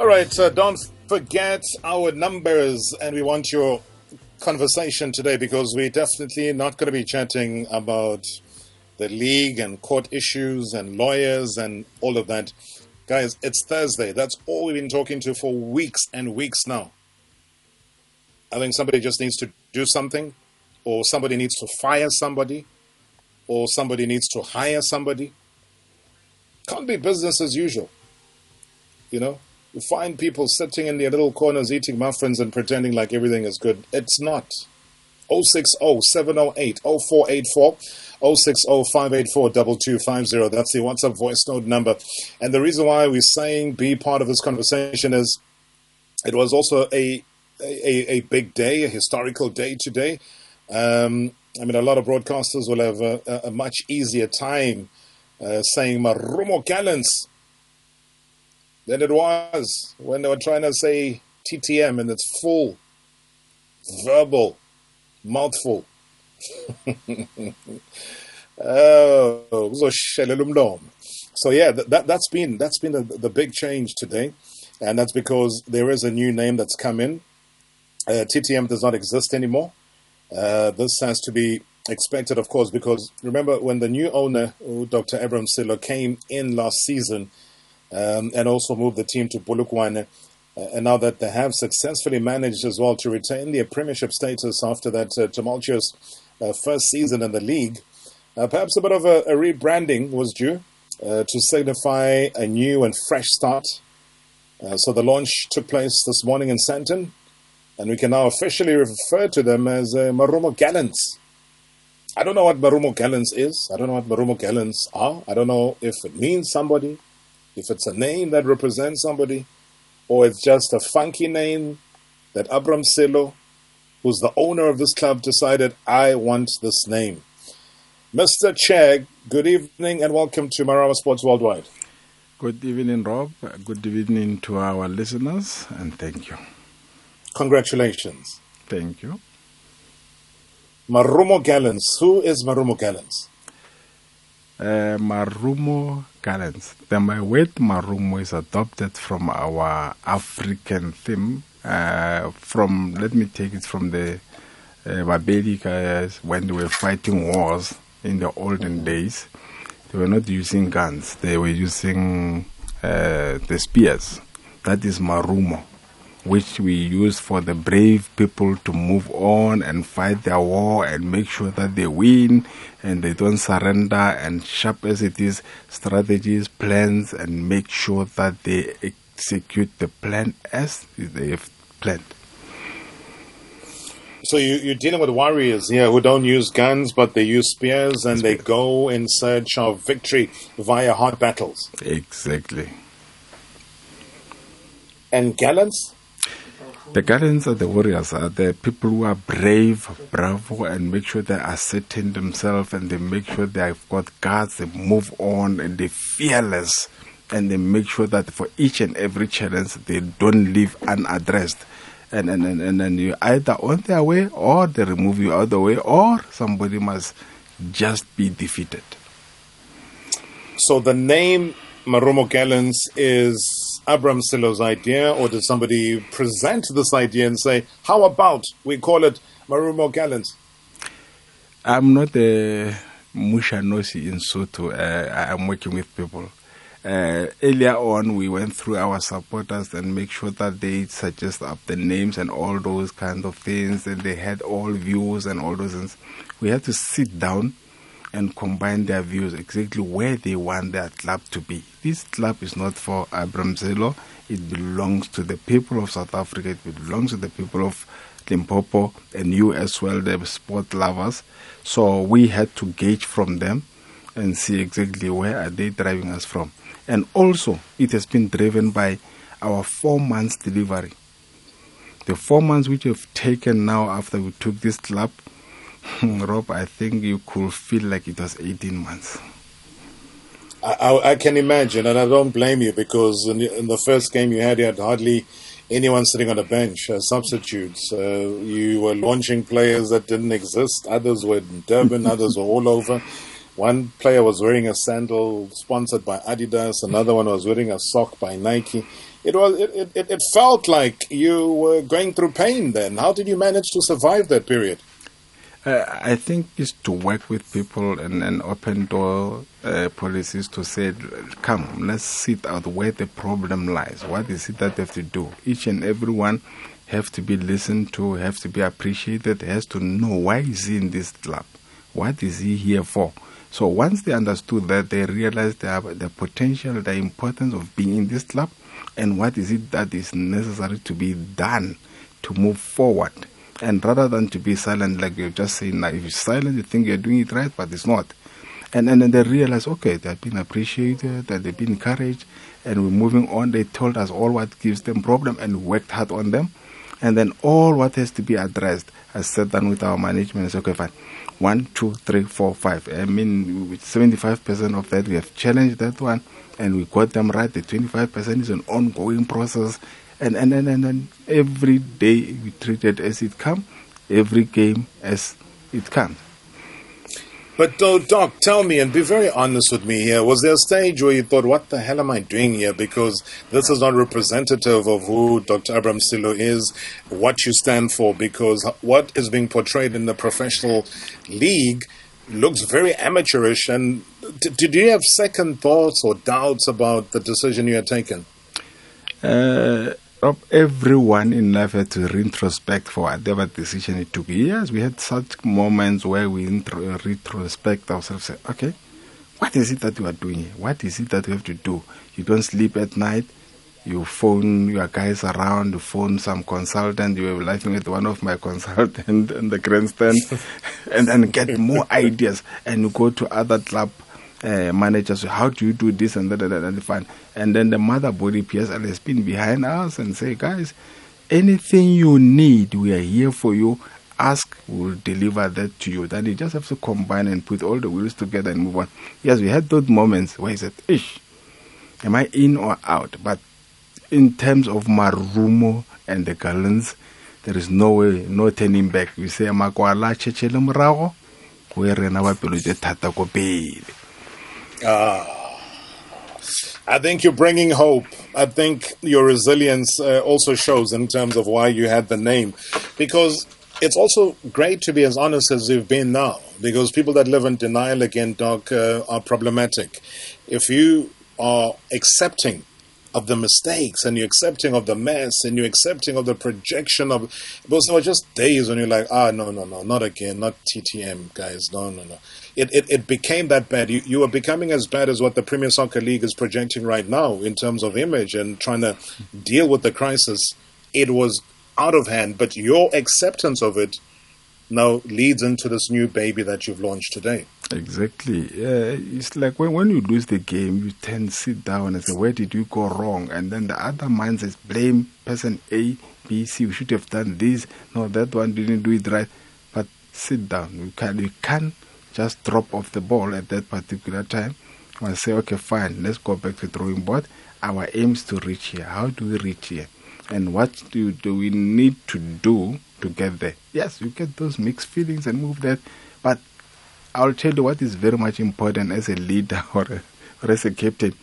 All right, uh, don't forget our numbers, and we want your conversation today because we're definitely not going to be chatting about the league and court issues and lawyers and all of that. Guys, it's Thursday. That's all we've been talking to for weeks and weeks now. I think somebody just needs to do something, or somebody needs to fire somebody, or somebody needs to hire somebody. Can't be business as usual. You know, you find people sitting in their little corners eating muffins and pretending like everything is good. It's not. 060 708 0484 060 584 2250. That's the WhatsApp voice note number. And the reason why we're saying be part of this conversation is it was also a a, a big day, a historical day today. Um, I mean, a lot of broadcasters will have a, a much easier time uh, saying Marumo Gallants than it was when they were trying to say TTM and it's full, verbal, mouthful. oh, so yeah, that, that's been that's been the, the big change today, and that's because there is a new name that's come in. Uh, TTM does not exist anymore. Uh, this has to be expected, of course, because remember when the new owner, Dr. Abram Sello, came in last season um, and also moved the team to Polokwane. Uh, and now that they have successfully managed as well to retain their premiership status after that uh, tumultuous uh, first season in the league, uh, perhaps a bit of a, a rebranding was due uh, to signify a new and fresh start. Uh, so the launch took place this morning in Sandton, and we can now officially refer to them as Marumo Gallants. I don't know what Marumo Gallants is. I don't know what Marumo Gallants are. I don't know if it means somebody if it's a name that represents somebody, or it's just a funky name that Abram Sello, who's the owner of this club, decided, I want this name. Mr. Chegg, good evening and welcome to Marawa Sports Worldwide. Good evening, Rob. Good evening to our listeners, and thank you. Congratulations. Thank you. Marumo Gallants. Who is Marumo Gallants? Uh, Marumo Gallants. The my word Marumo is adopted from our African theme. Uh, from let me take it from the uh, Babeli guys when they were fighting wars in the olden days. They were not using guns; they were using uh, the spears. That is Marumo which we use for the brave people to move on and fight their war and make sure that they win and they don't surrender and sharp as it is strategies plans and make sure that they execute the plan as they have planned. So you, are dealing with warriors here who don't use guns but they use spears and they go in search of victory via hard battles. Exactly. And gallants the Gallants are the warriors, are the people who are brave, bravo, and make sure they are setting themselves and they make sure they have got guards, they move on and they're fearless and they make sure that for each and every challenge they don't leave unaddressed. And and, and, and then you either on their way or they remove you out the way or somebody must just be defeated. So the name Marumo Gallants is Abram Sello's idea, or did somebody present this idea and say, "How about we call it Marumo Gallants"? I'm not a Musha mushanosi in Soto. Uh, I'm working with people. Uh, earlier on, we went through our supporters and make sure that they suggest up the names and all those kind of things, and they had all views and all those things. We had to sit down and combine their views exactly where they want their club to be. This club is not for Abram Sello. It belongs to the people of South Africa. It belongs to the people of Limpopo and you as well, the sport lovers. So we had to gauge from them and see exactly where are they driving us from. And also, it has been driven by our four months delivery. The four months which we've taken now after we took this club Rob, I think you could feel like it was 18 months. I, I, I can imagine, and I don't blame you because in the, in the, first game you had, you had hardly anyone sitting on the bench, uh, substitutes. Uh, you were launching players that didn't exist. Others were in Durban, others were all over. One player was wearing a sandal sponsored by Adidas, another one was wearing a sock by Nike. it was it, it, it felt like you were going through pain then. How did you manage to survive that period? Uh, I think it's to work with people and, and open door uh, policies to say, come, let's sit out where the problem lies. What is it that they have to do? Each and every one have to be listened to, have to be appreciated, has to know why is he in this club? What is he here for? So once they understood that, they realized the, the potential, the importance of being in this club, and what is it that is necessary to be done to move forward. And rather than to be silent, like you're just saying, now, if you're silent, you think you're doing it right, but it's not. And, and then they realize, okay, they've been appreciated, that they've been encouraged, and we're moving on. They told us all what gives them problem and worked hard on them. And then all what has to be addressed, I sat down with our management and said, okay, fine. One, two, three, four, five. I mean, with 75% of that, we have challenged that one and we got them right. The 25% is an ongoing process and and and, and, and every day we treat it as it comes, every game as it comes. But uh, Doc, tell me and be very honest with me here. Was there a stage where you thought, "What the hell am I doing here?" Because this is not representative of who Dr. Abram Sello is, what you stand for. Because what is being portrayed in the professional league looks very amateurish. And did you have second thoughts or doubts about the decision you had taken? Uh, everyone in life had to retrospect for whatever decision it took. Yes, we had such moments where we retrospect ourselves. Say, okay, what is it that you are doing? What is it that you have to do? You don't sleep at night. You phone your guys around. You phone some consultant. You were laughing with one of my consultants in the grandstand, and then get more ideas. And you go to other club uh, managers, how do you do this and that and, that, and fine. And then the mother body PSL has been behind us and say, guys, anything you need, we are here for you. Ask, we'll deliver that to you. Then you just have to combine and put all the wheels together and move on. Yes, we had those moments where he said, Ish, am I in or out? But in terms of Marumo and the Gallants, there is no way, no turning back. We say, Makwala chechele morago, go e rena ba pelo thata ko. Uh, I think you're bringing hope. I think your resilience uh, also shows in terms of why you had the name. Because it's also great to be as honest as you've been now. Because people that live in denial again, Doc, uh, are problematic. If you are accepting of the mistakes and you're accepting of the mess and you're accepting of the projection of because there were just days when you're like ah no no no not again not ttm guys no no no it, it, it became that bad you, you were becoming as bad as what the premier soccer league is projecting right now in terms of image and trying to deal with the crisis it was out of hand but your acceptance of it now leads into this new baby that you've launched today Exactly. Uh, it's like when, when you lose the game, you tend to sit down and say, Where did you go wrong? And then the other mind says, Blame person A, B, C. You should have done this. No, that one didn't do it right. But sit down. You, can, you can't just drop off the ball at that particular time and say, Okay, fine, let's go back to drawing board. Our aim is to reach here. How do we reach here? And what do, do we need to do to get there? Yes, you get those mixed feelings and move that. But I'll tell you what is very much important as a leader or, a, or as a captain.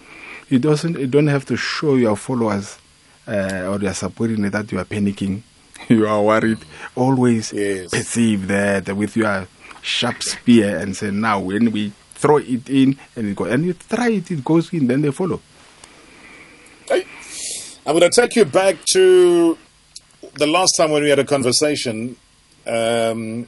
You doesn't you don't have to show your followers uh, or your supporting that you are panicking, you are worried. Always yes. perceive that with your sharp spear and say, now when we throw it in and it go and you try it, it goes in, then they follow. I'm going to take you back to the last time when we had a conversation. Um,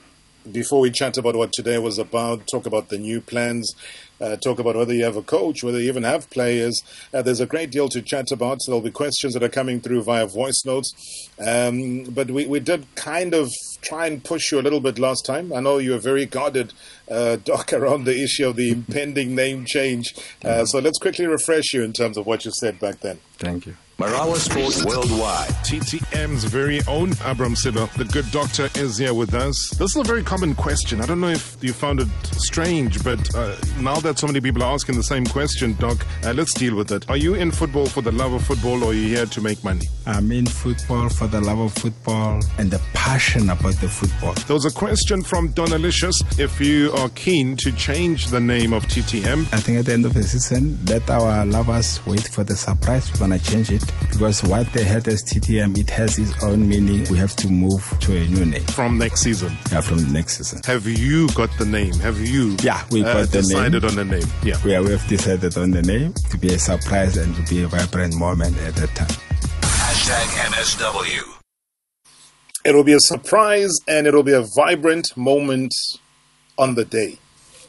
before we chat about what today was about, talk about the new plans, uh, talk about whether you have a coach, whether you even have players. Uh, there's a great deal to chat about. So there'll be questions that are coming through via voice notes. Um, but we, we did kind of try and push you a little bit last time. I know you were very guarded, uh, Doc, around the issue of the impending name change. Uh, so let's quickly refresh you in terms of what you said back then. Thank you. Marawa Sports Worldwide. TTM's very own Abram Sello, the good doctor, is here with us. This is a very common question. I don't know if you found it strange, but uh, now that so many people are asking the same question, Doc, uh, let's deal with it. Are you in football for the love of football or are you here to make money? I'm in football for the love of football and the passion about the football. There was a question from Donalicious if you are keen to change the name of TTM. I think at the end of the season, let our lovers wait for the surprise. We're going to change it because what they had as TTM, it has its own meaning. We have to move to a new name. From next season. Yeah, from next season. Have you got the name? Have you? Yeah, we uh, got the decided name. on the name. Yeah. We, we have decided on the name to be a surprise and to be a vibrant moment at that time. Hashtag MSW. It'll be a surprise and it'll be a vibrant moment on the day.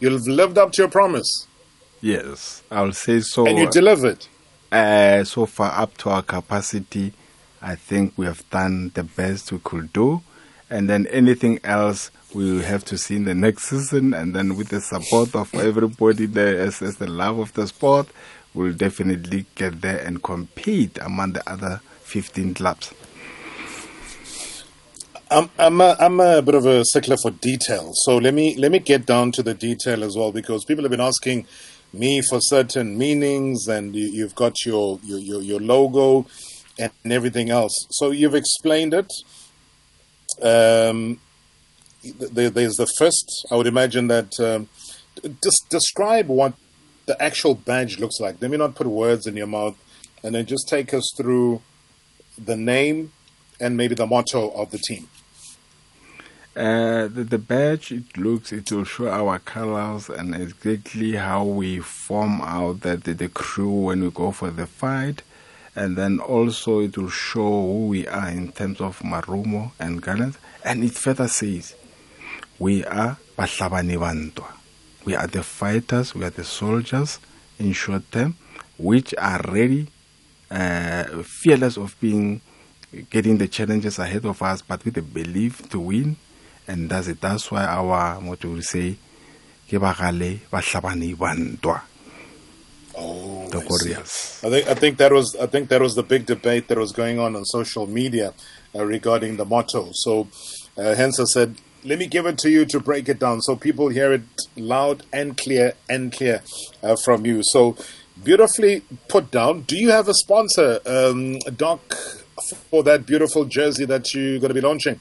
You'll have lived up to your promise Yes, I'll say so. and you delivered. Uh, so far, up to our capacity, I think we have done the best we could do. And then anything else we will have to see in the next season. And then with the support of everybody there, as, as the love of the sport, we'll definitely get there and compete among the other 15 clubs. I'm I'm a, I'm a bit of a stickler for detail, so let me let me get down to the detail as well because people have been asking me for certain meanings, and you, you've got your, your your your logo and everything else. So you've explained it. Um, there, there's the first. I would imagine that. Um, just describe what the actual badge looks like. Let me not put words in your mouth, and then just take us through the name and maybe the motto of the team. Uh, the, the badge, it looks, it will show our colors and exactly how we form out that the, the crew when we go for the fight. And then also it will show who we are in terms of Marumo and Gallant. And it further says, we are Bahlabani. We are the fighters, we are the soldiers in short term, which are ready, uh, fearless of being getting the challenges ahead of us, but with the belief to win. And that's it. That's why our motto will say, "Ke bagale ba hlabane bantwa." Oh, The I I think I think that was I think that was the big debate that was going on on social media uh, regarding the motto. So, uh, hence I said, let me give it to you to break it down so people hear it loud and clear and clear uh, from you. So, beautifully put down. Do you have a sponsor, um, Doc, for that beautiful jersey that you're going to be launching?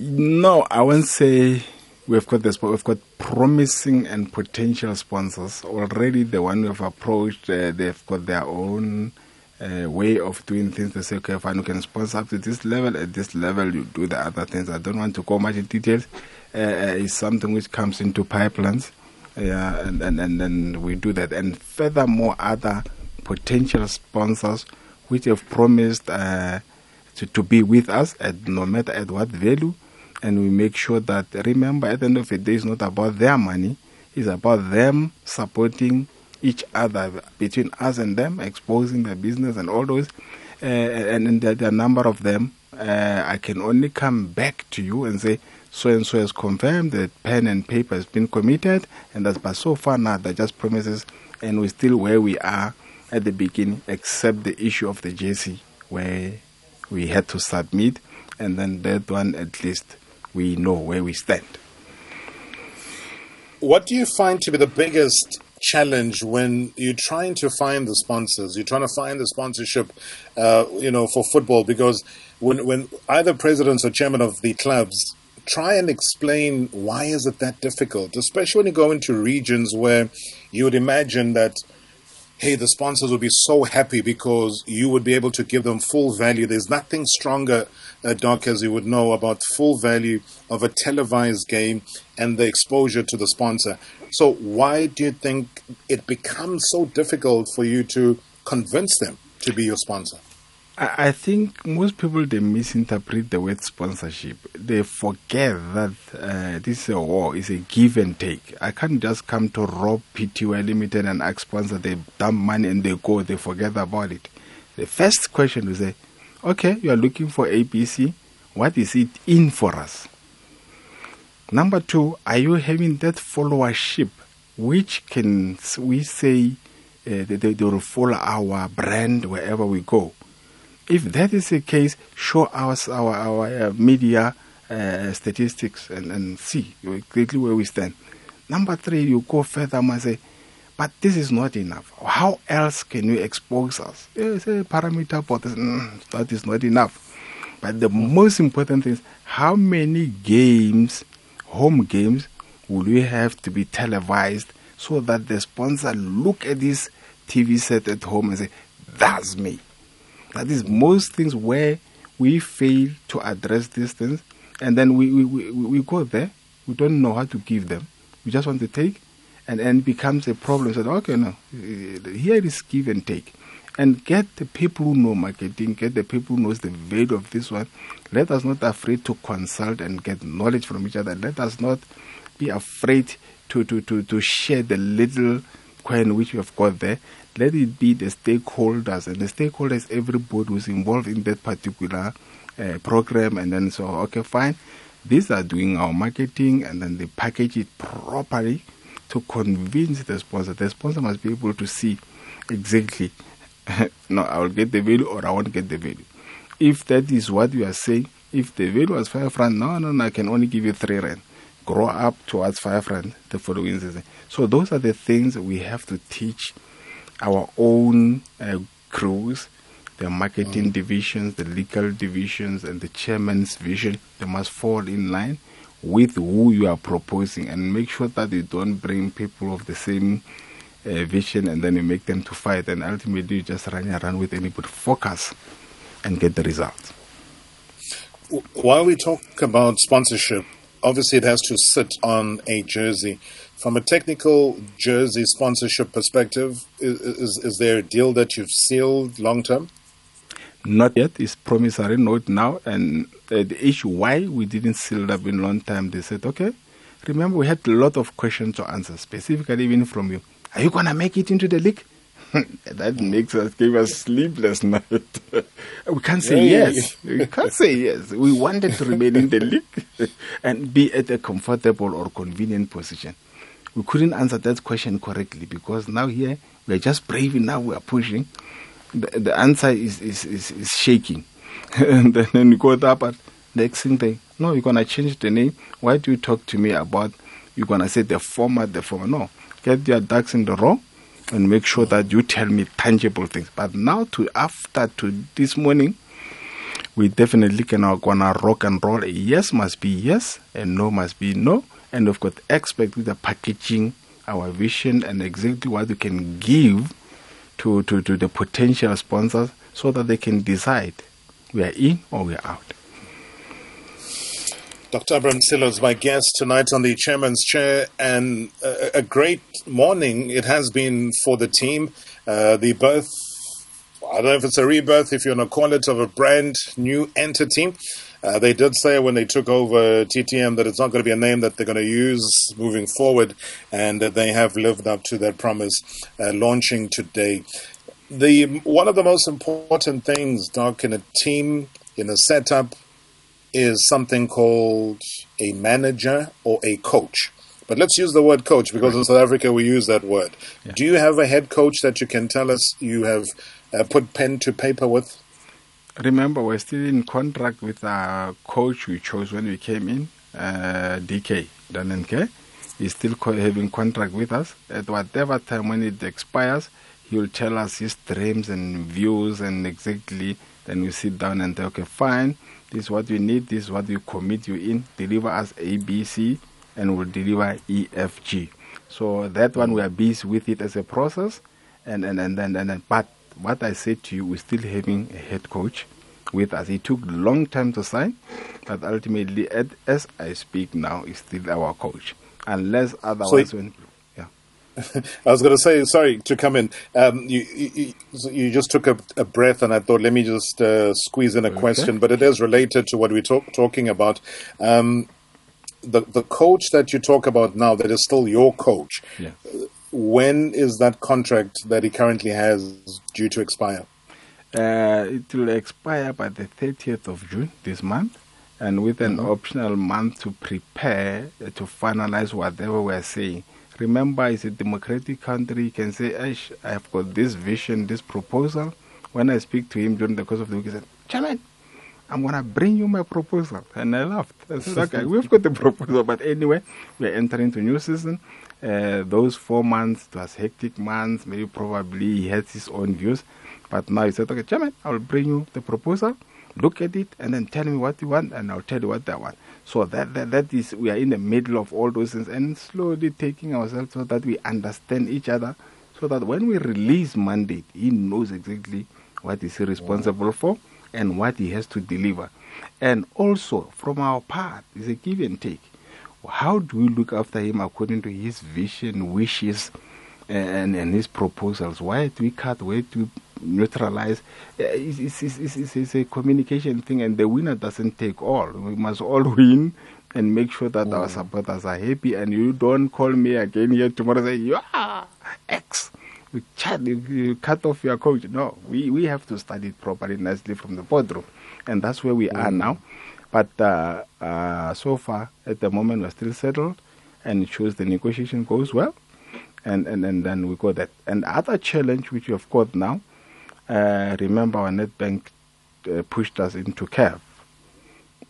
No, I won't say we've got this, but we've got promising and potential sponsors already. The one we've approached, uh, they've got their own uh, way of doing things. They say, okay, fine, you can sponsor up to this level. At this level, you do the other things. I don't want to go much in details. Uh, uh, it's something which comes into pipelines. Yeah, and, and, and then we do that. And furthermore, other potential sponsors which have promised uh, to, to be with us at no matter at what value. And we make sure that, remember, at the end of the day, it's not about their money, it's about them supporting each other, between us and them, exposing their business and all those. Uh, and, and there, are a number of them. Uh, I can only come back to you and say, so and so has confirmed that pen and paper has been committed, and that's but so far now they're just promises, and we're still where we are at the beginning, except the issue of the JC where we had to submit, and then that one at least we know where we stand. What do you find to be the biggest challenge when you're trying to find the sponsors? You're trying to find the sponsorship, uh, you know, for football because when when either presidents or chairman of the clubs try and explain why is it that difficult, especially when you go into regions where you would imagine that hey, the sponsors would be so happy because you would be able to give them full value. There's nothing stronger, uh, Doc, as you would know, about full value of a televised game and the exposure to the sponsor. So, why do you think it becomes so difficult for you to convince them to be your sponsor? I think most people they misinterpret the word sponsorship. They forget that uh, this is a war, it's a give and take. I can't just come to Rob PTY Limited and ask sponsor, they dump money and they go, they forget about it. The first question is, okay, you are looking for ABC, what is it in for us? Number two, are you having that followership which can we say uh, they, they will follow our brand wherever we go? If that is the case, show us our, our uh, media uh, statistics and, and see exactly where we stand. Number three, you go further and say, but this is not enough. How else can you expose us? It's a parameter, but mm, that is not enough. But the most important thing is how many games, home games, will we have to be televised so that the sponsor look at this TV set at home and say, That's me. That is most things where we fail to address these things, and then we, we, we, we go there. We don't know how to give them. We just want to take, and then becomes a problem. So, okay, no, here it is give and take. And get the people who know marketing, get the people who knows the value of this one. Let us not afraid to consult and get knowledge from each other. Let us not be afraid to, to, to, to share the little coin which we have got there. Let it be the stakeholders, and the stakeholders, everybody who's involved in that particular uh, program. And then, so, okay, fine. These are doing our marketing, and then they package it properly to convince the sponsor. The sponsor must be able to see exactly, no, I will get the value or I won't get the value. If that is what you are saying, if the value was five rand, no, no, no, I can only give you three rand. Grow up towards five rand the following season. So those are the things we have to teach our own uh, crews, the marketing mm. divisions, the legal divisions, and the chairman's vision. They must fall in line with who you are proposing and make sure that you don't bring people of the same uh, vision and then you make them to fight and ultimately you just run around with anybody. Focus and get the result. While we talk about sponsorship obviously it has to sit on a jersey. From a technical jersey sponsorship perspective is, is, is there a deal that you've sealed long term not yet. It's promissory note now. And uh, the issue why we didn't seal it up in a long time, they said, okay, remember we had a lot of questions to answer, specifically even from you. Are you going to make it into the league? that makes us give us sleepless night. we can't say yeah, yes. we can't say yes. We wanted to remain in the league and be at a comfortable or convenient position. We couldn't answer that question correctly because now here we're just brave enough, we are pushing the, the answer is, is, is, is shaking. and then you go up at next thing, no, you're going to change the name. Why do you talk to me about, you're going to say the format, the format? No, get your ducks in the row and make sure that you tell me tangible things. But now to after to this morning, we definitely can now gonna rock and roll. A yes must be yes, and no must be no. And of course, expect with the packaging, our vision, and exactly what we can give to, to, to the potential sponsors so that they can decide we are in or we are out. Dr. Abram Sello is my guest tonight on the chairman's chair, and a, a great morning it has been for the team. Uh, the birth, I don't know if it's a rebirth, if you want to call it, of a brand new entity. Uh, they did say when they took over TTM that it's not going to be a name that they're going to use moving forward, and that they have lived up to their promise, uh, launching today. The one of the most important things, Doc, in a team, in a setup, is something called a manager or a coach. But let's use the word coach because in South Africa we use that word. Yeah. Do you have a head coach that you can tell us you have uh, put pen to paper with? Remember, we're still in contract with our coach we chose when we came in, uh, DK, Danenke. He's still co- having contract with us. At whatever time when it expires, he will tell us his dreams and views and exactly. Then we sit down and say, okay, fine, this is what we need, this is what we commit you in. Deliver us A, B, C, and we'll deliver E, F, G. So that one we are busy with it as a process, and and and then and, and, but what I said to you, we're still having a head coach with us. It took a long time to sign, but ultimately, as I speak now, is still our coach. Unless otherwise, so when, yeah. I was going to say, sorry to come in. Um, you, you, you just took a, a, breath, and I thought, let me just uh, squeeze in a okay. question, but it is related to what we're talk, talking about. Um, the the coach that you talk about now, that is still your coach. Yeah when is that contract that he currently has due to expire? Uh, it will expire by the 30th of June this month, and with an mm-hmm. optional month to prepare uh, to finalize whatever we're saying. Remember, it's a democratic country. You can say, Ash, I've got this vision, this proposal. When I speak to him during the course of the week, he said, Chairman, I'm going to bring you my proposal. And I laughed. I said, okay, we've got the proposal. But anyway, we're entering into new season. Uh, those four months it was hectic months. Maybe probably he has his own views. But now he said, okay, Chairman, I will bring you the proposal. Look at it and then tell me what you want, and I'll tell you what I want. So that, that that is we are in the middle of all those things and slowly taking ourselves so that we understand each other, so that when we release mandate, he knows exactly what is he responsible for and what he has to deliver. And also, from our part, is a give and take. How do we look after him according to his vision, wishes, and, and his proposals? Why do we cut? Where do we neutralize? Uh, It's, it's, it's, it's, a communication thing, and the winner doesn't take all. We must all win and make sure that our supporters are happy. And you don't call me again here tomorrow and say, yeah, X. You, chat, you, you cut off your coach. No, we, we have to study it properly, nicely from the boardroom. And that's where we are now. But uh, uh, so far, at the moment, we're still settled, and it shows the negotiation goes well. And, and, and then we got that. And other challenge which we have got now, uh, remember our Nedbank uh, pushed us into. It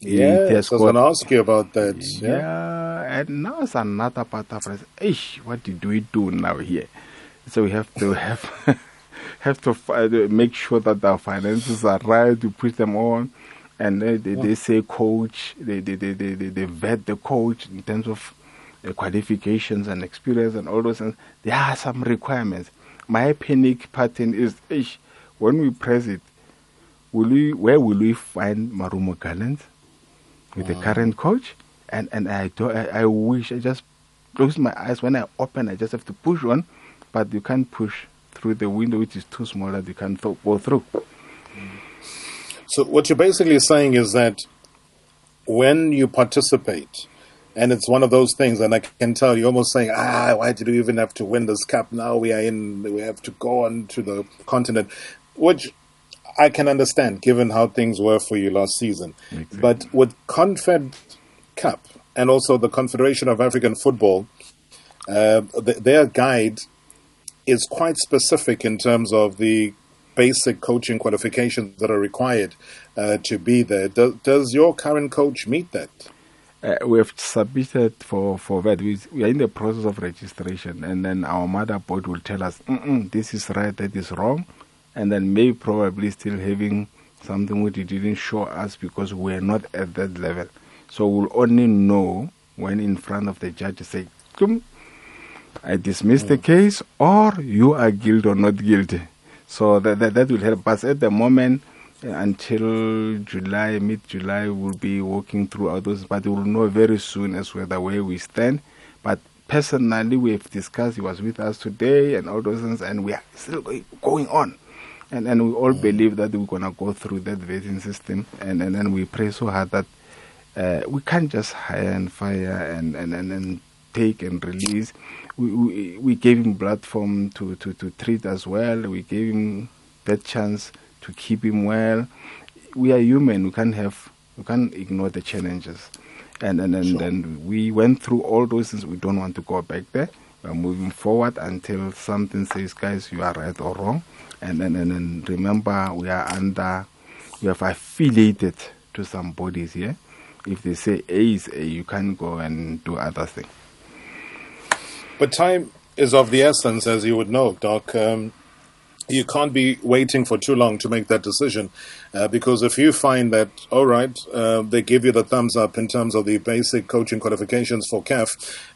Yes, I was going to ask you about that. yeah. Yeah. and now it's another part of us. Ish, what did we do now here? So we have to have have to uh, make sure that our finances are right. We put them on, and they, they, they say coach. They they, they, they, they vet the coach in terms of uh, qualifications and experience and all those things. There are some requirements. My panic pattern is, when we press it, will we where will we find Marumo Gallants? with the current coach, and and I do I, I wish I just close my eyes when I open. I just have to push on, but you can't push through the window, which is too small that you can th- go through. So what you're basically saying is that when you participate, and it's one of those things, and I can tell you're almost saying, ah, why did we even have to win this cup? Now we are in, we have to go on to the continent, which I can understand given how things were for you last season. Exactly. But with Confed Cup and also the Confederation of African Football, uh, th- their guide is quite specific in terms of the basic coaching qualifications that are required uh, to be there. Does, does your current coach meet that? Uh, we have submitted for for that. We, we are in the process of registration, and then our mother board will tell us, this is right, that is wrong, and then maybe probably still having something which it didn't show us because we're not at that level. So we'll only know when in front of the judge say, "Come, I dismiss the case, or you are guilty or not guilty. So that, that, that will help us at the moment uh, until July, mid July, we'll be through all those, but we'll know very soon as where we stand. But personally, we have discussed, he was with us today and all those things, and we are still going- going on. And, and we all believe that we're going to go through that vetting system, and, and then we pray so hard that uh, we can't just hire and fire and, and, and, and take and release. We, we, we gave him platform to, to, to treat as well. We gave him that chance to keep him well. We are human. We can't have we can't ignore the challenges. And and, and, Sure. and we went through all those things. We don't want to go back there. We're moving forward until something says, guys, you are right or wrong. And and, and, and remember, we are under, we have affiliated to some bodies here. If they say A is A, you can't go and do other things. But time is of the essence, as you would know, Doc. Um, you can't be waiting for too long to make that decision uh, because if you find that, all right, uh, they give you the thumbs up in terms of the basic coaching qualifications for CAF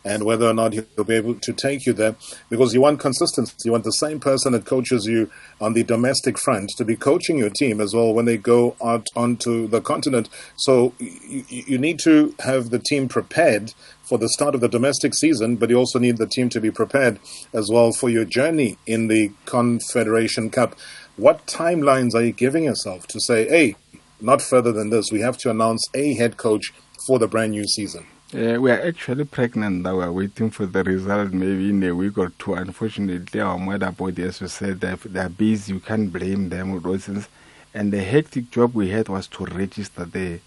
and whether or not he'll be able to take you there, because you want consistency. You want the same person that coaches you on the domestic front to be coaching your team as well when they go out onto the continent. So you, you need to have the team prepared for the start of the domestic season, but you also need the team to be prepared as well for your journey in the Confederation Cup. What timelines are you giving yourself to say, hey, not further than this, we have to announce a head coach for the brand new season? Uh, we are actually pregnant now. We are waiting for the result maybe in a week or two. Unfortunately, our mother body, as you said, they're, they're busy. You can't blame them things. And the hectic job we had was to register the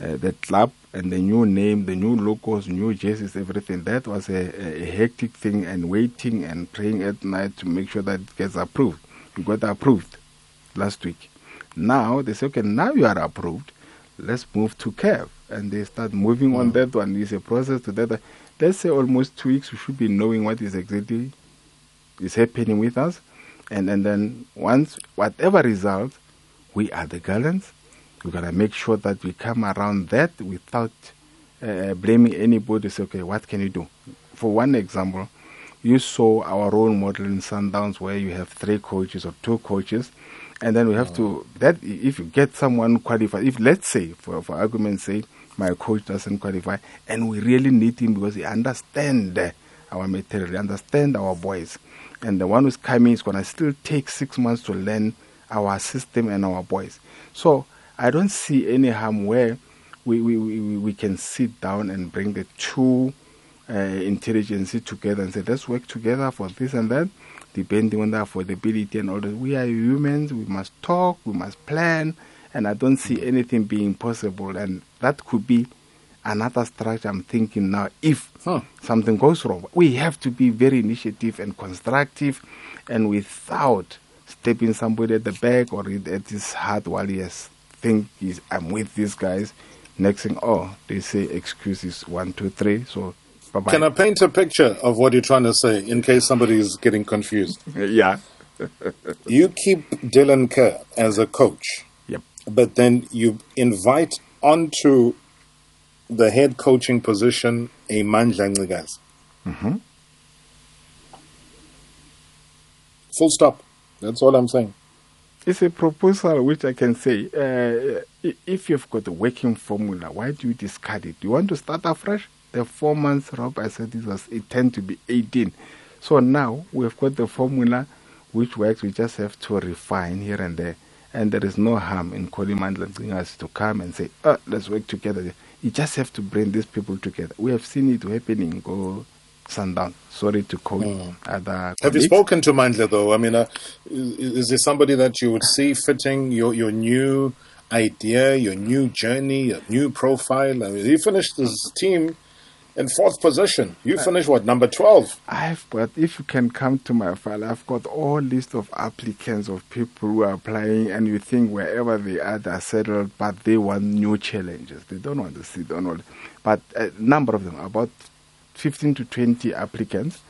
uh, the club and the new name, the new logos, new jerseys, everything. That was a, a hectic thing and waiting and praying at night to make sure that it gets approved. We got approved last week. Now they say, okay, now you are approved. Let's move to CAF. And they start moving on that one. It's a process to that. Let's say almost two weeks, we should be knowing what is exactly is happening with us. And, and then once, whatever result, we are the gallants. We're going to make sure that we come around that without uh, blaming anybody. Say, okay, what can you do? For one example, you saw our role model in Sundowns where you have three coaches or two coaches, and then we have to that if you get someone qualified. If let's say for for argument's sake, my coach doesn't qualify, and we really need him because he understands our material, he understands our boys, and the one who's coming is gonna still take six months to learn our system and our boys. So I don't see any harm where we, we, we, we can sit down and bring the two uh, intelligence together and say, let's work together for this and that, depending on the affordability and all that. We are humans, we must talk, we must plan, and I don't see anything being possible. And that could be another structure I'm thinking now if huh. something goes wrong. We have to be very initiative and constructive and without stepping somebody at the back or at his heart while he has think he's, I'm with these guys. Next thing, oh, they say excuses one, two, three. So Can I paint a picture of what you're trying to say in case somebody is getting confused? yeah. you keep Dylan Kerr as a coach. Yep. But then you invite onto the head coaching position a Mandla Ncikazi. Mm-hmm. Full stop. That's all I'm saying. It's a proposal which I can say, uh, if you've got a working formula, why do you discard it? Do you want to start afresh? The four months Rob I said this was it tend to be 18. So now we've got the formula which works. We just have to refine here and there. And there is no harm in calling Mandla us to come and say, oh, let's work together. You just have to bring these people together. We have seen it happening. Go sundown. Sorry to quote mm. other. Have colleagues. you spoken to Mandla though? I mean, uh, is, is there somebody that you would see fitting your your new idea, your new journey, your new profile? I mean, he finished his team in fourth position. You uh, finished what number twelve? I've got. If you can come to my file, I've got all list of applicants of people who are applying, and you think wherever they are, they're settled, but they want new challenges. They don't want to sit on all. But a number of them, about fifteen to twenty applicants.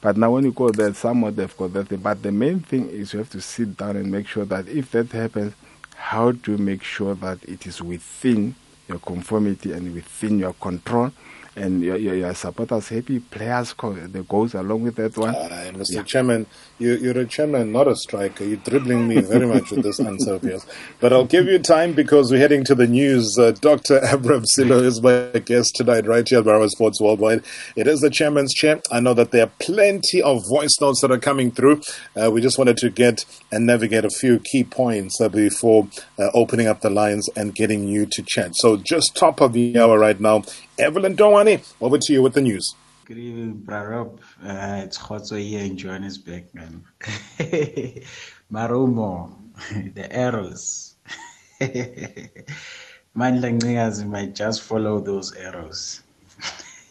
But now, when you go there, some of them have got that. But the main thing is you have to sit down and make sure that if that happens, how do you make sure that it is within your conformity and within your control? And your, your, your supporters happy, players the goals along with that one. Uh, Mr. Yeah. Chairman, you, you're a chairman, not a striker. You're dribbling me very much with this answer of yours. But I'll give you time because we're heading to the news. Uh, Dr. Abram Sello is my guest tonight, right here at Bravo Sports Worldwide. It is the chairman's chair. I know that there are plenty of voice notes that are coming through. Uh, we just wanted to get and navigate a few key points uh, before uh, opening up the lines and getting you to chat. So just top of the hour right now Evelyn Dongwane, over to you with the news. Good evening, Brarob. Uh, it's Khotso here in Johannesburg, man. Marumo, the arrows. Mandla Ncikazi might just follow those arrows.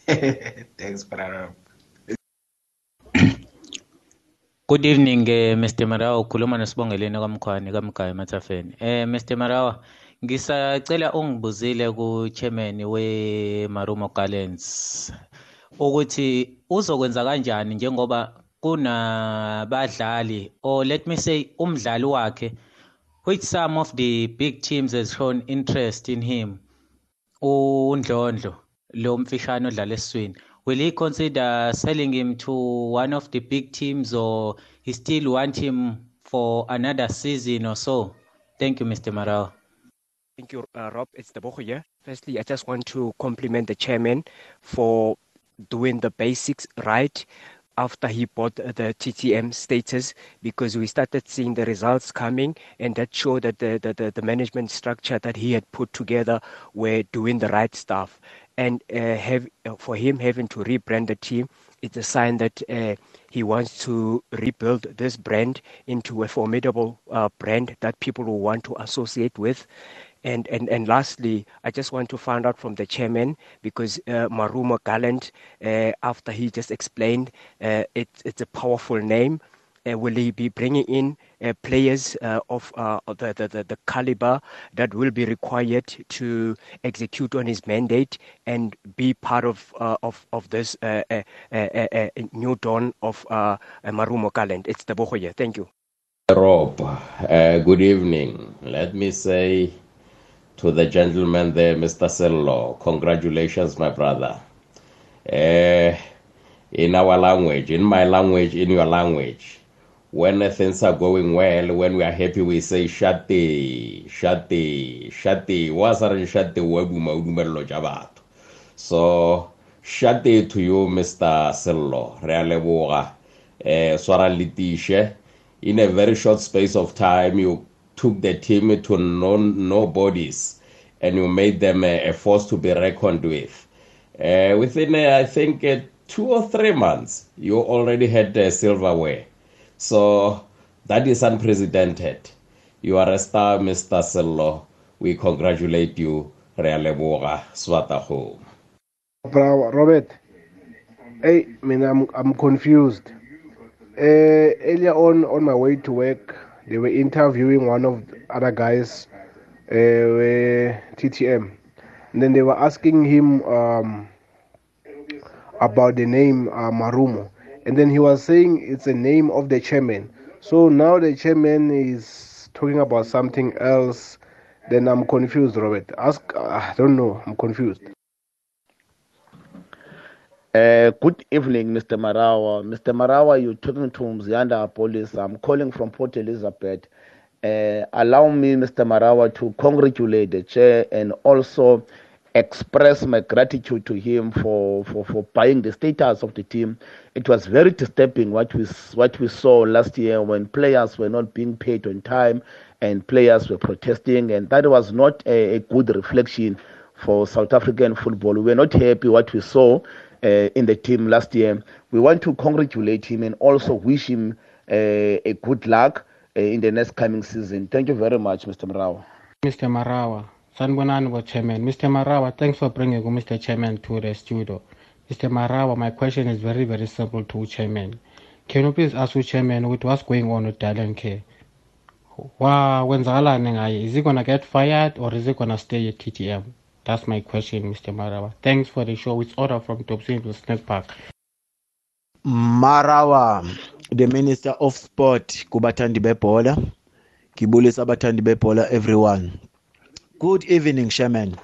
Thanks, Brarob. Good evening, uh, Mr. Marawa. Ukhuluma nosibongeleni kamkhwani kamgaya emathafeni. Eh, Mr. Marawa, Ngisacela ungibuzile ku-chairman we-Marumo Gardens ukuthi uzokwenza kanjani njengoba kunabadlali or let me say umdlali wakhe which some of the big teams has shown interest in him uNdlondlo lo mfishane odlala esiswini. Will he consider selling him to one of the big teams or he still want him for another season or so? Thank you mr marawa Thank you, uh, Rob. It's Debogo here. Firstly, I just want to compliment the chairman for doing the basics right after he bought the TTM status because we started seeing the results coming and that showed that the, the, the management structure that he had put together were doing the right stuff. And uh, have, uh, for him having to rebrand the team, it's a sign that uh, he wants to rebuild this brand into a formidable uh, brand that people will want to associate with. And, and, and lastly, I just want to find out from the chairman because uh, Marumo Gallant, uh, after he just explained, uh, it, it's a powerful name. Uh, will he be bringing in uh, players uh, of uh, the, the, the caliber that will be required to execute on his mandate and be part of uh, of, of this uh, new dawn of Marumo Gallant? It's the Bohoye. Thank you. Rob, good evening. Let me say to the gentleman there, Mr. Sello. Congratulations, my brother. Uh, in our language, in my language, in your language. When things are going well, when we are happy, we say shati, shati, shati. Wasaren shati webu maudumello jabat. So shati to you, Mr. Sello. Realeboga. Eh, swara litishe. In a very short space of time, you took the team to no nobodies and you made them a, a force to be reckoned with. Uh, within, uh, I think, uh, two or three months, you already had silverware. So that is unprecedented. You are a star, Mr. Sello. We congratulate you, Realeboga Swataho. Bravo, Robert. Hey, I mean, I'm, I'm confused. Uh, earlier on, on my way to work, they were interviewing one of the other guys, uh, TTM. And then they were asking him um, about the name uh, Marumo. And then he was saying it's a name of the chairman. So now the chairman is talking about something else. Then I'm confused, Robert. Ask, uh, I don't know, I'm confused. Uh, good evening, Mr. Marawa. Mr. Marawa, you're talking to Mzianda Police. I'm calling from Port Elizabeth. Uh, allow me, Mr. Marawa, to congratulate the chair and also express my gratitude to him for, for, for buying the status of the team. It was very disturbing what we what we saw last year when players were not being paid on time and players were protesting, and that was not a, a good reflection for South African football. We were not happy what we saw uh, in the team last year. We want to congratulate him and also wish him uh, a good luck uh, in the next coming season. Thank you very much, Mr. Marawa. Mr. Marawa, Sanbonani Chairman. Mr. Marawa, thanks for bringing Mr. Chairman to the studio. Mr. Marawa, my question is very, very simple to Chairman. Can you please ask Chairman with what's going on with Dylan Kerr? Is he going to get fired or is he going to stay at TTM? That's my question, Mr. Marawa. Thanks for the show. It's order from Dobson Snack Park. Marawa, the Minister of Sport, kubathandi bebhola. Ngibulisa abathandi bebhola everyone. Good evening, Chairman.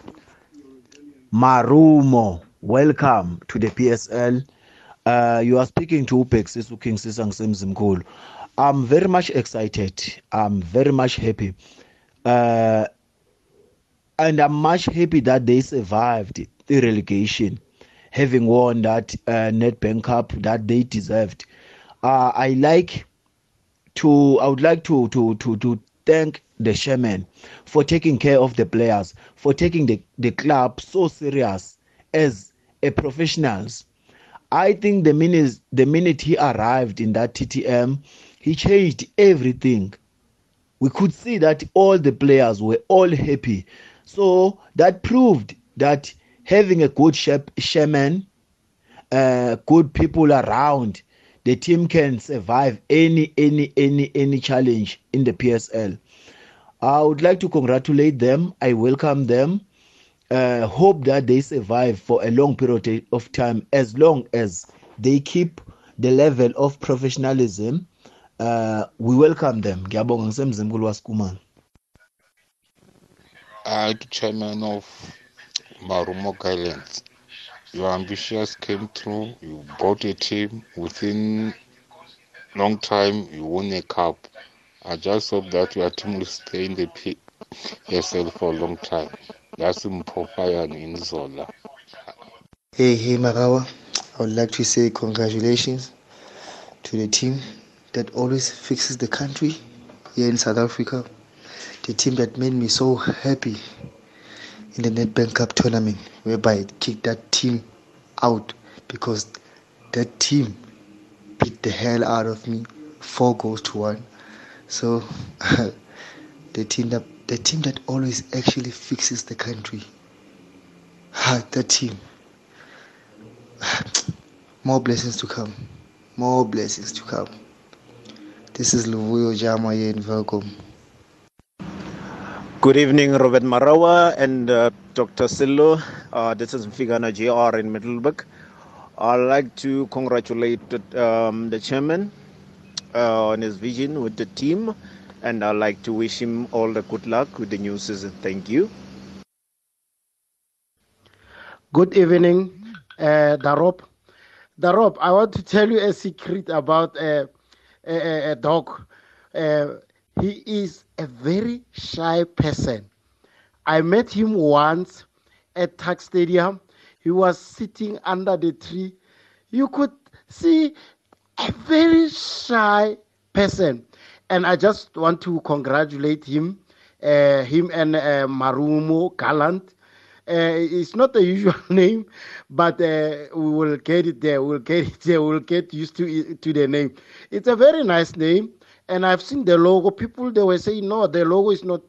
Marumo, welcome to the PSL. Uh, you are speaking to Upex King Sisang Simzimkulu. I'm very much excited. I'm very much happy. Uh, and I'm much happy that they survived the relegation, having won that uh, Nedbank Cup that they deserved. Uh, I like to, I would like to to to to thank the chairman for taking care of the players, for taking the, the club so serious as a professionals. I think the minute the minute he arrived in that TTM, he changed everything. We could see that all the players were all happy so that proved that having a good shaman, uh, good people around, the team can survive any any any any challenge in the PSL. I would like to congratulate them. I welcome them. Uh, hope that they survive for a long period of time, as long as they keep the level of professionalism. Uh, we welcome them. The chairman of Marumo Islands. Your ambitious came through. You brought a team within long time. You won a cup. I just hope that your team will stay in the PSL for a long time. That's Mpofayan in Zola. Hey, hey, Marawa. I would like to say congratulations to the team that always fixes the country here in South Africa the team that made me so happy in the Nedbank Cup tournament, whereby it kicked that team out because that team beat the hell out of me, four goals to one. So the team that the team that always actually fixes the country, that team. More blessings to come. More blessings to come. This is Luvuyo Jama here in Welkom. Good evening, Robert Marawa and uh, Dr. Sello. Uh, this is Figana JR in Middleburg. I'd like to congratulate um, the chairman uh, on his vision with the team, and I'd like to wish him all the good luck with the new season. Thank you. Good evening, uh, Darop. the I want to tell you a secret about uh, a, a dog. Uh, he is a very shy person. I met him once at Tuck Stadium. He was sitting under the tree. You could see a very shy person. And I just want to congratulate him, uh, him and uh, Marumo Gallant. Uh, it's not the usual name, but uh, we will get it there. We'll get it there. We'll get used to it, to the name. It's a very nice name, and I've seen the logo. People they were saying no, the logo is not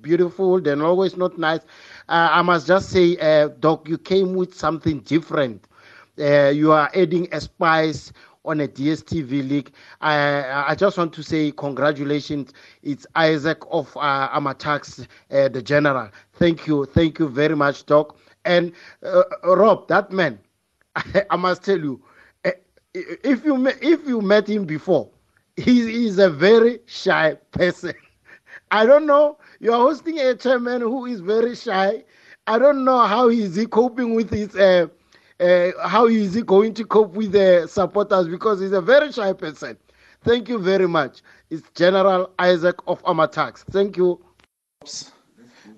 beautiful. The logo is not nice. Uh, I must just say, uh, Doc, you came with something different. Uh, you are adding a spice on a DSTV league. I, I just want to say congratulations. It's Isaac of uh, Amatax, uh, the general. Thank you. Thank you very much, Doc. And uh, Rob, that man, I must tell you, uh, if you if you met him before, he is a very shy person. I don't know. You are hosting a chairman who is very shy. I don't know how is he coping with his uh, uh, how is he going to cope with the supporters because he's a very shy person. Thank you very much. It's General Isaac of Amatax. Thank you.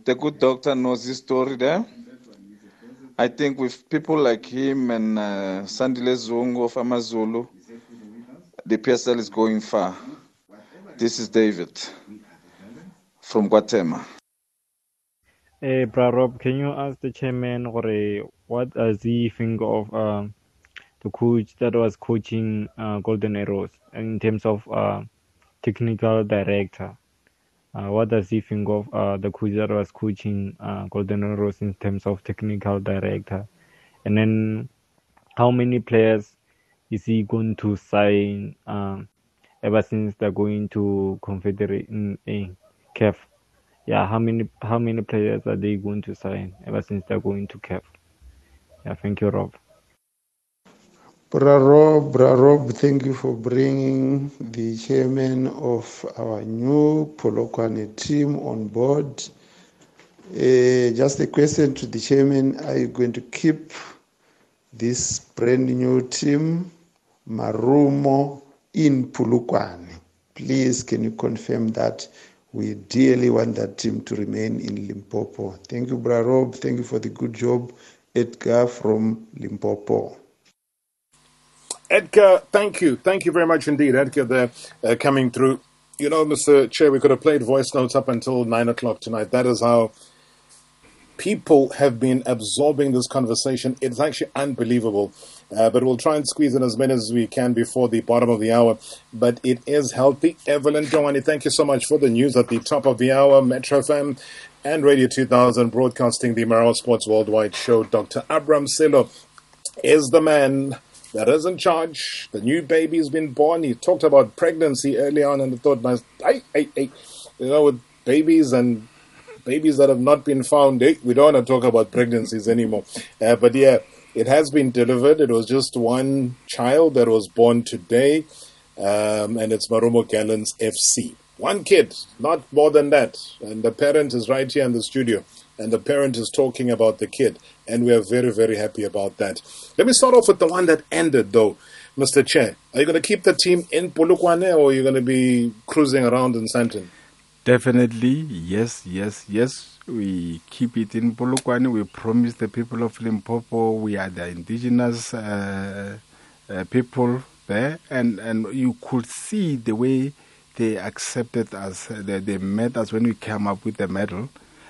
The good doctor knows his story there. I think with people like him and uh, Sandile Zungu of Amazulu, the PSL is going far. This is David from Guatemala. Hey, Bra Rob, can you ask the chairman what does he think of uh, the coach that was coaching uh, Golden Arrows in terms of uh, technical director? What does he think of the coach that was coaching Golden Arrows in terms of technical director? And then, how many players is he going to sign um, ever since they're going to Confederate in, in CAF? yeah, how many how many players are they going to sign ever since they're going to CAF? Yeah, thank you, Rob. Bra Rob, Bra Rob, thank you for bringing the chairman of our new Polokwane team on board. Uh, just a question to the chairman: Are you going to keep this brand new team, Marumo, in Polokwane? Please, can you confirm that? we dearly want that team to remain in Limpopo. Thank you, Bra Rob. Thank you for the good job. Edgar from Limpopo. Edgar, thank you. Thank you very much indeed, Edgar, there uh, coming through. You know, Mr. Chair, we could have played voice notes up until 9 o'clock tonight. That is how people have been absorbing this conversation. It's actually unbelievable. Uh, but we'll try and squeeze in as many as we can before the bottom of the hour. But it is healthy. Evelyn Joani, thank you so much for the news at the top of the hour. Metro FM and Radio 2000 broadcasting the Marawa Sports Worldwide show. Dr. Abram Sello is the man that is in charge. The new baby's been born. He talked about pregnancy early on and I thought, hey, hey, hey, you know, with babies and babies that have not been found, hey, we don't want to talk about pregnancies anymore. Uh, but yeah, it has been delivered. It was just one child that was born today, um, and it's Marumo Gallants FC. One kid, not more than that. And the parent is right here in the studio, and the parent is talking about the kid, and we are very, very happy about that. Let me start off with the one that ended, though. Mr. Chair, are you going to keep the team in Polokwane or are you going to be cruising around in Sandton? Definitely, yes, yes, yes we keep it in Polokwane. We promise the people of Limpopo we are the indigenous uh, uh, people there, and and you could see the way they accepted us. They, they met us when we came up with the medal.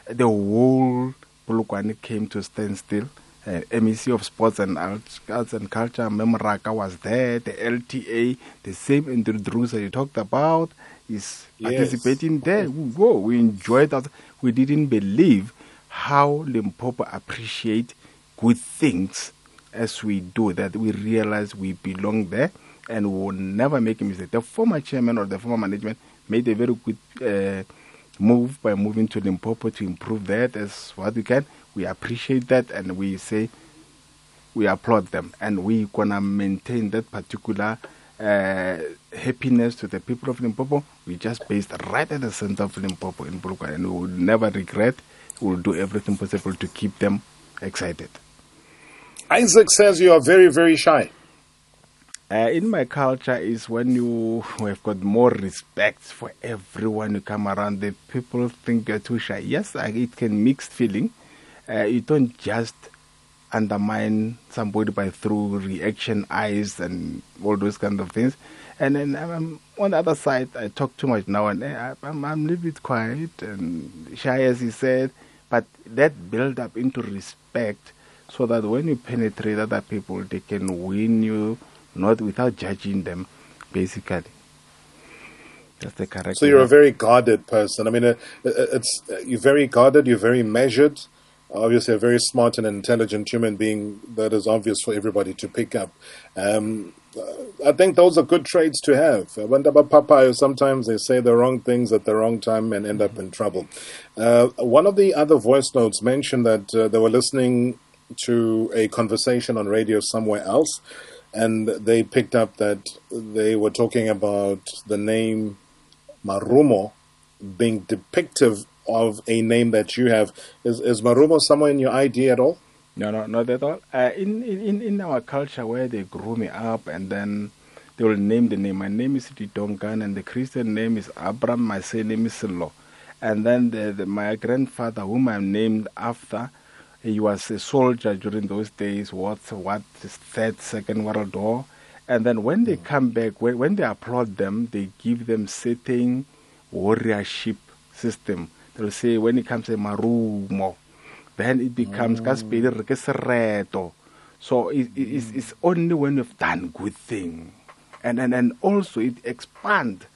The whole Polokwane came to stand still. Uh, MEC of Sports and Arts, and Culture, Memoraka was there, the LTA, the same Andrew Drusa you talked about is yes. participating there. Whoa, we enjoyed that we didn't believe how Limpopo appreciate good things as we do that. We realize we belong there and we will never make a mistake. The former chairman or the former management made a very good uh, move by moving to Limpopo to improve that as what we can. We appreciate that and we say we applaud them and we're gonna maintain that particular uh, happiness to the people of Limpopo. We just based right at the center of Limpopo in Polokwane, and we will never regret. We will do everything possible to keep them excited. Isaac says you are very, very shy. Uh, in my culture is when you have got more respect for everyone you come around. The people think you're too shy. Yes, it can mixed feeling. Uh, you don't just undermine somebody by through reaction eyes and all those kind of things. And then um, on the other side, I talk too much now and then. I'm, I'm a little bit quiet and shy, as he said, but that build up into respect so that when you penetrate other people, they can win you not without judging them, basically. That's the character. So you're a very guarded person. I mean, uh, uh, it's uh, you're very guarded. You're very measured. Obviously, a very smart and intelligent human being. That is obvious for everybody to pick up. Um, I think those are good traits to have. When Papa, sometimes they say the wrong things at the wrong time and end up in trouble. Uh, one of the other voice notes mentioned that uh, they were listening to a conversation on radio somewhere else, and they picked up that they were talking about the name Marumo being depictive of a name that you have. Is, is Marumo somewhere in your ID at all? No, no, not at all. Uh, in, in, in our culture, where they grew me up and then they will name the name. My name is Didongan, and the Christian name is Abram. My surname is Sello. And then the, the, my grandfather, whom I'm named after, he was a soldier during those days, what, what, third, second world war. And then when they come back, when, when they applaud them, they give them certain warriorship system. They'll say, when it comes to Marumo, then it becomes mm. So it, it, it's, it's only when you've done good thing. And, and, and also it expand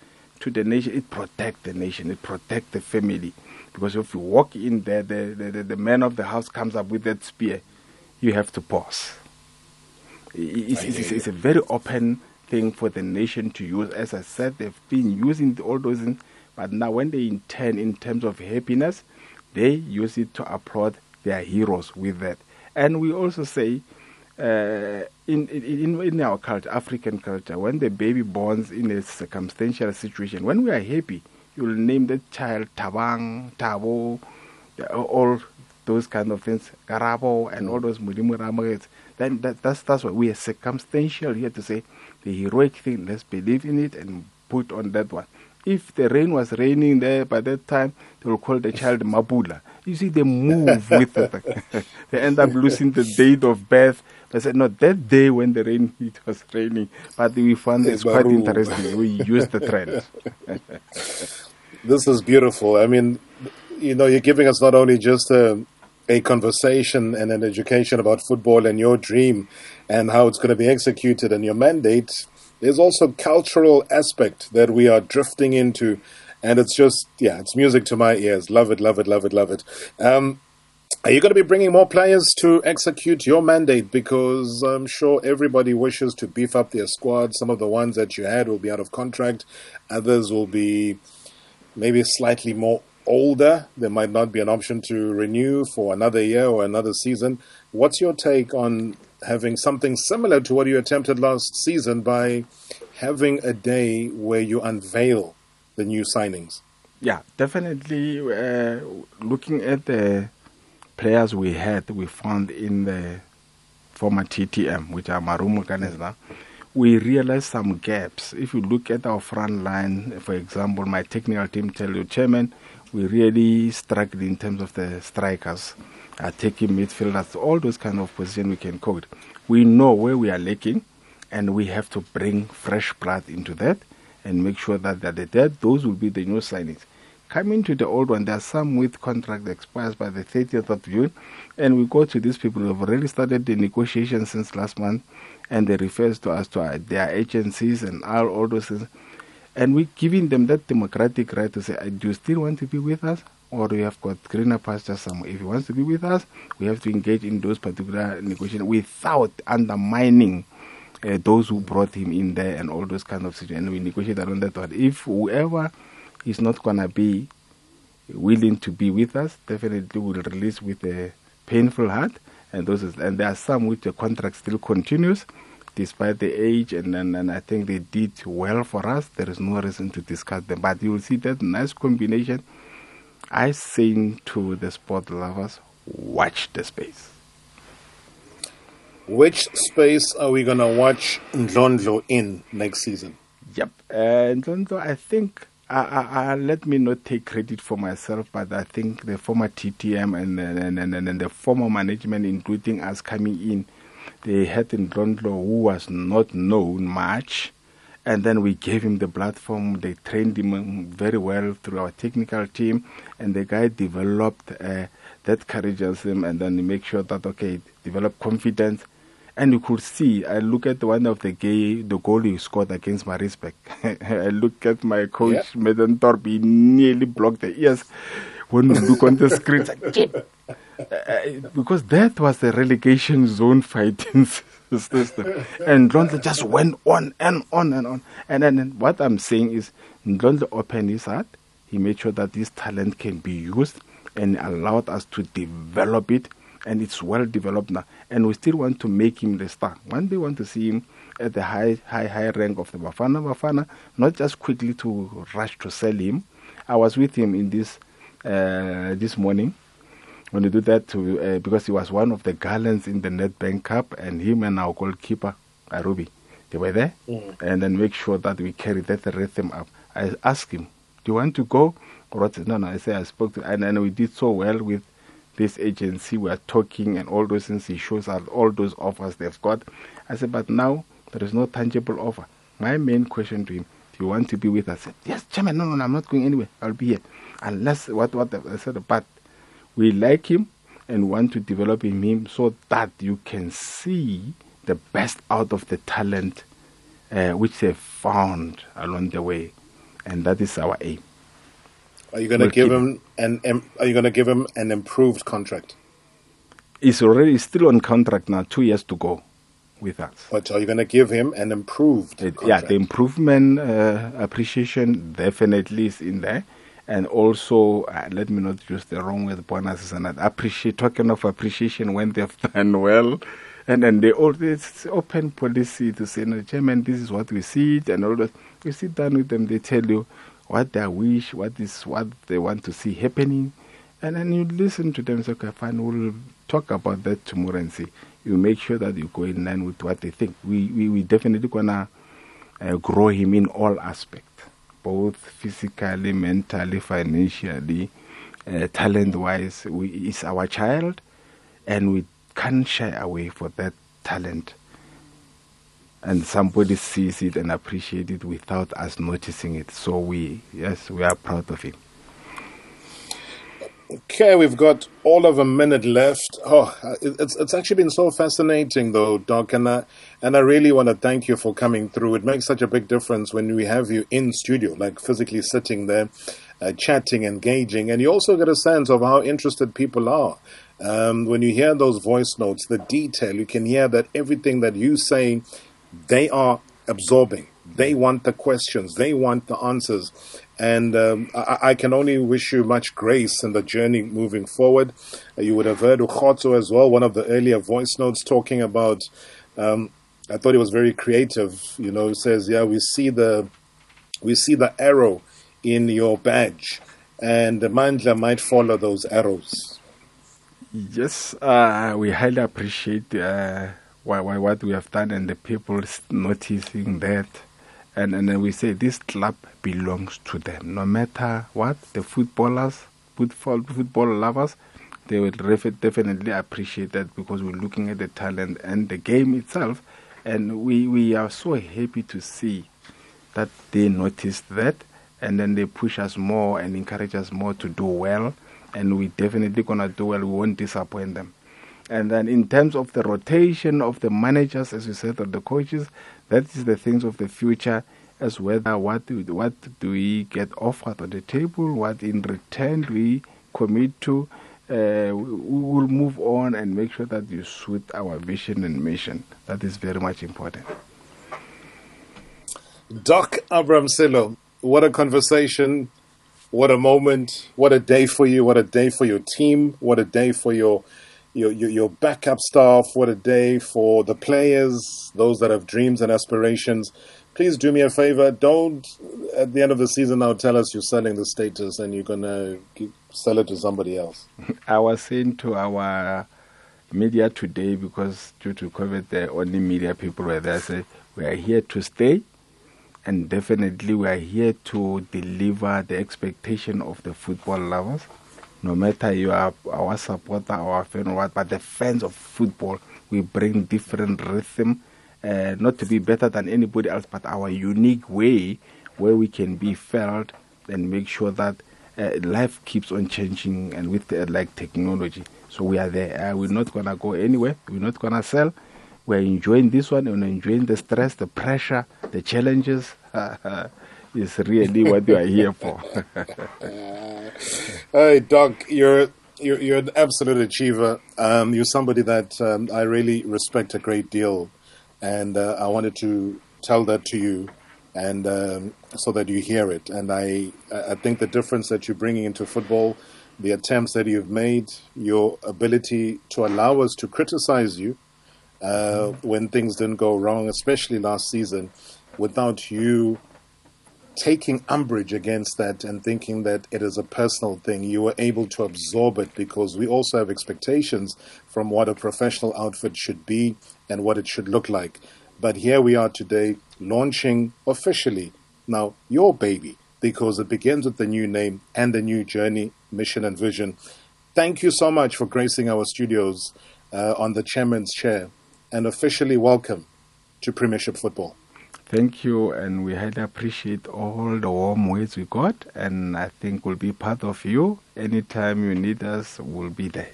to the nation, it protect the nation, it protect the family. Because if you walk in there, the, the, the, the man of the house comes up with that spear, you have to pause. It's, it's, it's, a very open thing for the nation to use. As I said, they've been using all those things, but now when they intend in terms of happiness, they use it to applaud their heroes with that. And we also say, uh, in, in, in our culture, African culture, when the baby borns in a circumstantial situation, when we are happy, you'll name the child Tabang, Tabo, all those kind of things, Garabo, and all those Mulimu Then that, that's, that's why we are circumstantial here to say the heroic thing, let's believe in it and put on that one. If the rain was raining there by that time, they will call the child Mabula. You see, they move with it. they end up losing the date of birth. I said, no, that day when the rain it was raining, but we found it's quite interesting. We used the trend. this is beautiful. I mean, you know, you're giving us not only just a, a conversation and an education about football and your dream and how it's going to be executed and your mandate. There's also cultural aspect that we are drifting into, and it's just yeah, it's music to my ears. Love it, love it, love it, love it. Um, are you going to be bringing more players to execute your mandate? Because I'm sure everybody wishes to beef up their squad. Some of the ones that you had will be out of contract. Others will be maybe slightly more older, there might not be an option to renew for another year or another season. What's your take on having something similar to what you attempted last season by having a day where you unveil the new signings? Yeah, definitely. Uh, looking at the players we had, we found in the former TTM, which are Marumo Ganezna, we realized some gaps. If you look at our front line, for example, my technical team tell you, Chairman, we really struggled in terms of the strikers, attacking midfielders, all those kind of positions we can code. We know where we are lacking, and we have to bring fresh blood into that and make sure that, that, that those will be the new signings. Coming to the old one, there are some with contract expires by the 30th of June, and we go to these people who have already started the negotiations since last month and they refer to us to our, their agencies and all, all those things. And we're giving them that democratic right to say, uh, do you still want to be with us? Or we have got greener pastures somewhere. If he wants to be with us, we have to engage in those particular negotiations without undermining uh, those who brought him in there and all those kind of situations. And we negotiate around that. But if whoever is not going to be willing to be with us, definitely will release with a painful heart and those is, and there are some which the contract still continues despite the age and, and, and I think they did well for us. There is no reason to discuss them. But you will see that nice combination. I say to the sport lovers, watch the space. Which space are we going to watch Ndlondlo in next season? Yep. Uh, Ndlondlo, I think, I, I, I, let me not take credit for myself, but I think the former TTM and, and, and, and, and the former management, including us coming in, they had Ndlondlo who was not known much. And then we gave him the platform. They trained him very well through our technical team. And the guy developed uh, that courageousness and then make sure that, okay, develop confidence and you could see, I look at one of the gay, the goal he scored against Maritzburg. I look at my coach, yeah. Medentorp, he nearly blocked the ears when we look on the screen. Like, uh, because that was the relegation zone fighting system. And Ndlondlo just went on and on and on. And then what I'm saying is, Ndlondlo opened his heart. He made sure that this talent can be used and allowed us to develop it and it's well developed now. And we still want to make him the star. One we want to see him at the high, high, high rank of the Bafana Bafana, not just quickly to rush to sell him. I was with him in this uh, this morning when we do that to uh, because he was one of the gallants in the Nedbank Cup, and him and our goalkeeper Arubi, they were there, mm. and then make sure that we carry that rhythm up. I asked him, "Do you want to go?" Or no, no. I said I spoke to, and then we did so well with this agency, we are talking and all those things. He shows us all those offers they've got. I said, but now there is no tangible offer. My main question to him, do you want to be with us? Said, yes, Chairman, no, no, no, I'm not going anywhere. I'll be here. Unless, what, what, I said, but we like him and want to develop in him so that you can see the best out of the talent uh, which they've found along the way. And that is our aim. Are you going to give him an? Are you going to give him an improved contract? He's already still on contract now. Two years to go with us. But are you going to give him an improved? It, yeah, the improvement uh, appreciation definitely is in there, and also uh, let me not use the wrong word bonuses and that appreciate. Talking of appreciation when they've done well. And then they all open policy to say, no, Chairman, this is what we see, and all that. You sit down with them, they tell you, what they wish, what is what they want to see happening, and then you listen to them. Say, okay, fine, we'll talk about that tomorrow and see. You make sure that you go in line with what they think. We we we definitely gonna uh, grow him in all aspects, both physically, mentally, financially, uh, talent-wise. We is our child, and we can't shy away for that talent and somebody sees it and appreciates it without us noticing it. So we, yes, we are proud of him. Okay, we've got all of a minute left. Oh, it's it's actually been so fascinating, though, Doc, and I, and I really want to thank you for coming through. It makes such a big difference when we have you in studio, like physically sitting there, uh, chatting, engaging, and you also get a sense of how interested people are. Um, when you hear those voice notes, the detail, you can hear that everything that you say they are absorbing. They want the questions. They want the answers. And um, I, I, can only wish you much grace in the journey moving forward. Uh, you would have heard Ukhoto as well, one of the earlier voice notes talking about. Um, I thought it was very creative. You know, it says, "Yeah, we see the, we see the arrow in your badge, and the mandla might follow those arrows." Yes, uh, we highly appreciate. Uh why, what we have done and the people noticing that. And, and then we say this club belongs to them. No matter what, the footballers, football, football lovers, they will definitely appreciate that because we're looking at the talent and the game itself. And we, we are so happy to see that they noticed that and then they push us more and encourage us more to do well. And we definitely to do well. We won't disappoint them. And then in terms of the rotation of the managers, as you said, or the coaches, that is the things of the future as whether what do, what do we get offered on the table, what in return do we commit to. Uh, we will move on and make sure that you suit our vision and mission. That is very much important. Doc Abram Sello, what a conversation, what a moment, what a day for you, what a day for your team, what a day for your your, your, your backup staff, what a day for the players, those that have dreams and aspirations. Please do me a favor. Don't, at the end of the season, now tell us you're selling the status and you're to sell it to somebody else. I was saying to our media today, because due to COVID, the only media people were there, say, we are here to stay. And definitely, we are here to deliver the expectation of the football lovers. No matter you are our supporter, our fan, or what, but the fans of football, we bring different rhythm, uh, not to be better than anybody else, but our unique way where we can be felt and make sure that uh, life keeps on changing and with uh, like technology. So we are there. Uh, we're not gonna go anywhere. We're not gonna sell. We're enjoying this one and enjoying the stress, the pressure, the challenges. is really what you are here for. hey, Doc, you're you're, you're an absolute achiever. Um, you're somebody that um, I really respect a great deal, and uh, I wanted to tell that to you, and um, so that you hear it. And I I think the difference that you're bringing into football, the attempts that you've made, your ability to allow us to criticize you uh, when things didn't go wrong, especially last season, without you taking umbrage against that and thinking that it is a personal thing. You were able to absorb it because we also have expectations from what a professional outfit should be and what it should look like. But here we are today launching officially now your baby because it begins with the new name and the new journey, mission, and vision. Thank you so much for gracing our studios uh, on the chairman's chair and officially welcome to Premiership Football. Thank you, and we highly appreciate all the warm words we got, and I think we'll be part of you. Anytime you need us, we'll be there.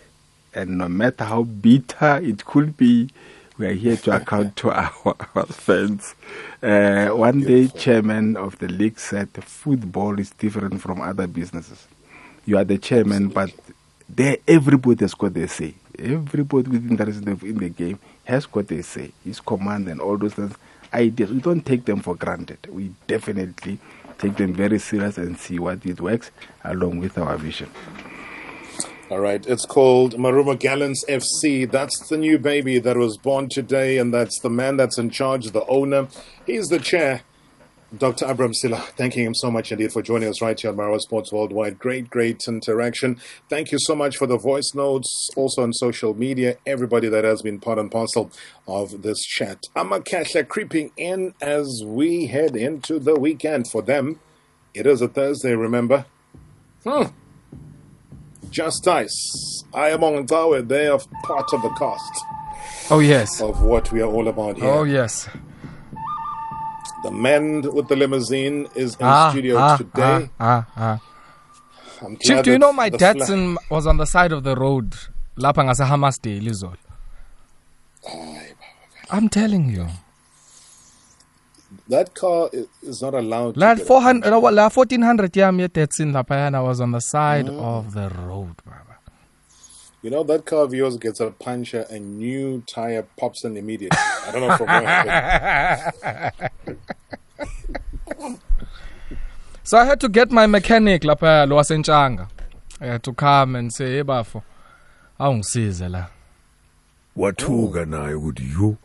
And no matter how bitter it could be, we are here to account to our, our fans. Uh, one day, chairman of the league said football is different from other businesses. You are the chairman, but there everybody has got their say. Everybody within that is in the game has got their say. His command and all those things ideas. We don't take them for granted. We definitely take them very serious and see what it works along with our vision. All right, it's called Marumo Gallants FC. That's the new baby that was born today, and that's the man that's in charge, the owner. He's the chair Dr. Abram Sello, thanking him so much indeed for joining us right here on Marawa Sports Worldwide. Great, great interaction. Thank you so much for the voice notes, also on social media, everybody that has been part and parcel of this chat. Amakasha creeping in as we head into the weekend. For them, it is a Thursday, remember? Hmm. Just Dice. I am on. They are part of the cast. Oh, yes. Of what we are all about here. Oh, yes. The man with the limousine is in ah, studio ah, today. Ah, ah, ah. Chief, do you know my Datsun was on the side of the road lapha ngasehammersdale izolo i'm telling you that car is not allowed la 400 no, la 1400 yam yedatsun laphayana was on the side mm. of the road baba you know that car of yours gets a puncture a new tire pops in immediately i don't know from where so I had to get my mechanic lapha lo wasentshanga. I had to come and say, "Hey bafo, awungisize la." Wathuka naye ukuthi you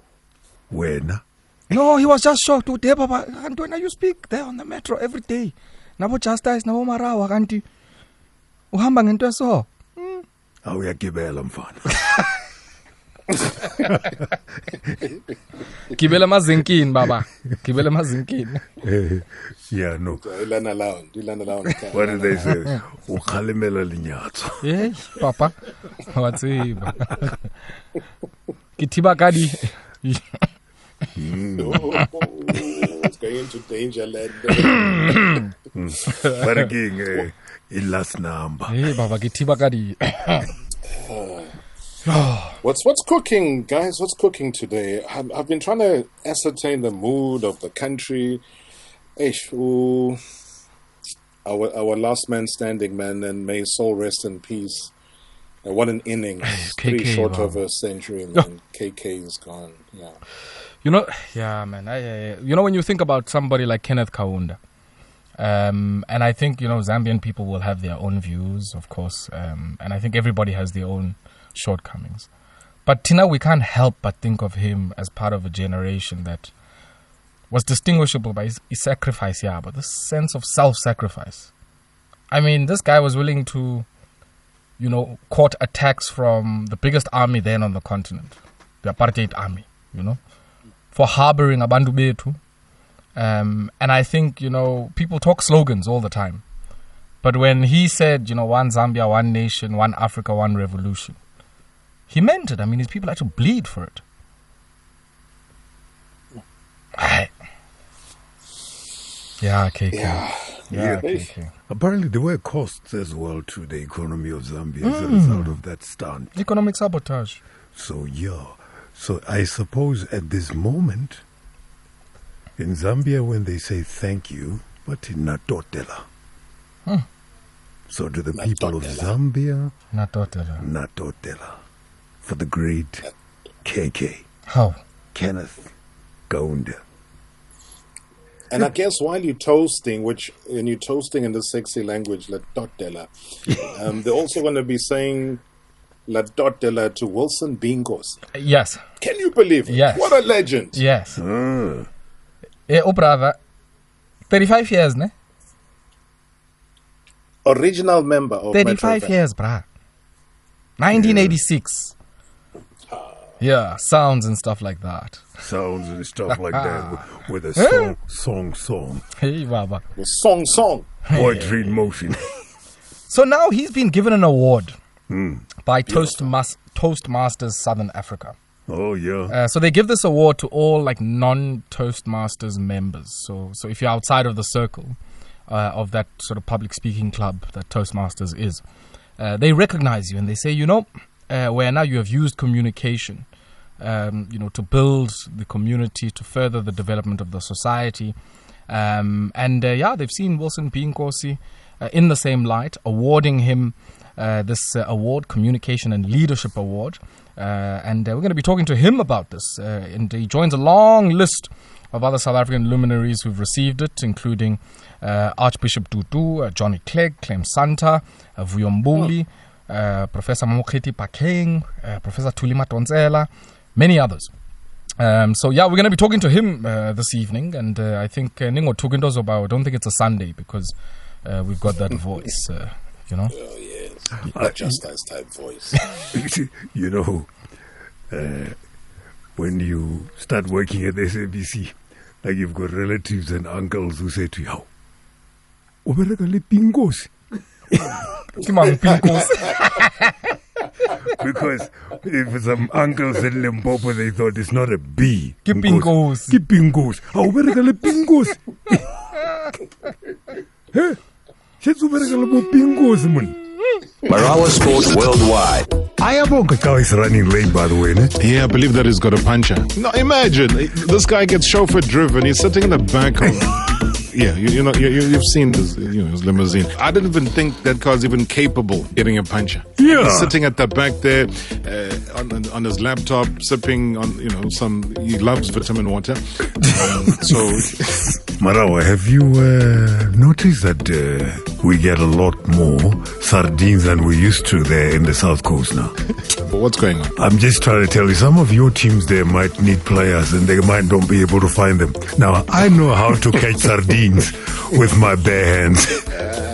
wena No, he was just shocked. Ude baba, Antwana, you speak there on the metro every day. Nabo Justice, nabo Marawa kanti uhamba ngento so. Awuyagibela mfana. gibela emazinkini baba. Gibela emazinkini yeah no ilana lawo ilana lawo what did they say? Ukhalimela linyatso. Hey papa. Watsiba kithiba kadi no, it's going into danger land. But again eh, i-last number hey baba kithiba kadi what's what's cooking, guys? What's cooking today? I've, I've, been trying to ascertain the mood of the country. Ish, ooh, our our last man standing, man, and may his soul rest in peace. Uh, what an innings! Pretty short of a century, man. KK is gone. Yeah. You know, yeah, man. I, uh, you know, when you think about somebody like Kenneth Kaunda, um, and I think you know Zambian people will have their own views, of course, um, and I think everybody has their own shortcomings. But Tina, we can't help but think of him as part of a generation that was distinguishable by his, his sacrifice, yeah, but this sense of self sacrifice. I mean, this guy was willing to you know, caught attacks from the biggest army then on the continent, the apartheid army, you know, for harboring abantu bethu. Um, and I think, you know, people talk slogans all the time. But when he said, you know, one Zambia, one nation, one Africa, one revolution, he meant it. I mean, his people had to bleed for it. Aye. Yeah, KK. Yeah. Yeah, Yeah. KK. Apparently, there were costs as well to the economy of Zambia as a Mm. result of that stunt. Economic sabotage. So, yeah. So, I suppose at this moment, in Zambia, when they say thank you, but in Natotela. Hmm. So, to the people of Zambia, Natotela. Natotela. For the great KK. How? Kenneth Kaunda. And I guess while you're toasting, which when you're toasting in the sexy language, La Dotella, um, they're also going to be saying La Dotella to Wilson B. Nkosi. Yes. Can you believe it? Yes. What a legend. Yes. Eh, oh, brother. 35 years, ne? Original member of Metro 35 FM. years, bruh. 1986. Yeah, sounds and stuff like that. Sounds and stuff like that with, with a song, song, song. Hey, Baba. With song, song. Poetry in motion. So now he's been given an award Hmm. by Toastmas- Toastmasters Southern Africa. Oh, yeah. Uh, so they give this award to all like non-Toastmasters members. So, so if you're outside of the circle uh, of that sort of public speaking club that Toastmasters is, uh, they recognize you and they say, you know, uh, where now you have used communication, um, you know, to build the community, to further the development of the society. Um, and uh, yeah, they've seen Wilson B. Nkosi uh, in the same light, awarding him uh, this award, Communication and Leadership Award. Uh, and uh, we're going to be talking to him about this. Uh, and he joins a long list of other South African luminaries who've received it, including uh, Archbishop Tutu, uh, Johnny Clegg, Clem Sunter, uh, Vuyo Mbuli, uh, Professor Mokgeti Pakeng, uh, Professor Thuli Madonsela, many others. Um, so yeah, we're going to be talking to him uh, this evening, and uh, I think uh, Ningo Tugindozoba. I don't think it's a Sunday because uh, we've got that voice, uh, you know. Yes. Not just as type voice. you know, uh, when you start working at SABC, like you've got relatives and uncles who say to you, "Ubereka le pingos." Kimang pingos. because if some uncles in Limpopo they thought it's not a B. Ke pingos. Ke pingos. Ubereka le pingos. Hey, shetse ubereka le bo pingos man. Marawa Sports Worldwide. I Ayabonga Cow is running late, by the way, ne? Yeah, I believe that he's got a puncher. No, imagine this guy gets chauffeur driven. He's sitting in the back of. Yeah, you, you know, you, you- you've seen this, you know, his limousine. I didn't even think that car's even capable of getting a puncher. Yeah. He's sitting at the back there uh, on, on his laptop, sipping on, you know, some. He loves vitamin water. Um, so, Marawa, have you uh, noticed that uh, we get a lot more sardines than we used to there in the South Coast now? but what's going on? I'm just trying to tell you, some of your teams there might need players and they might not be able to find them. Now, I know how to catch sardines with my bare hands.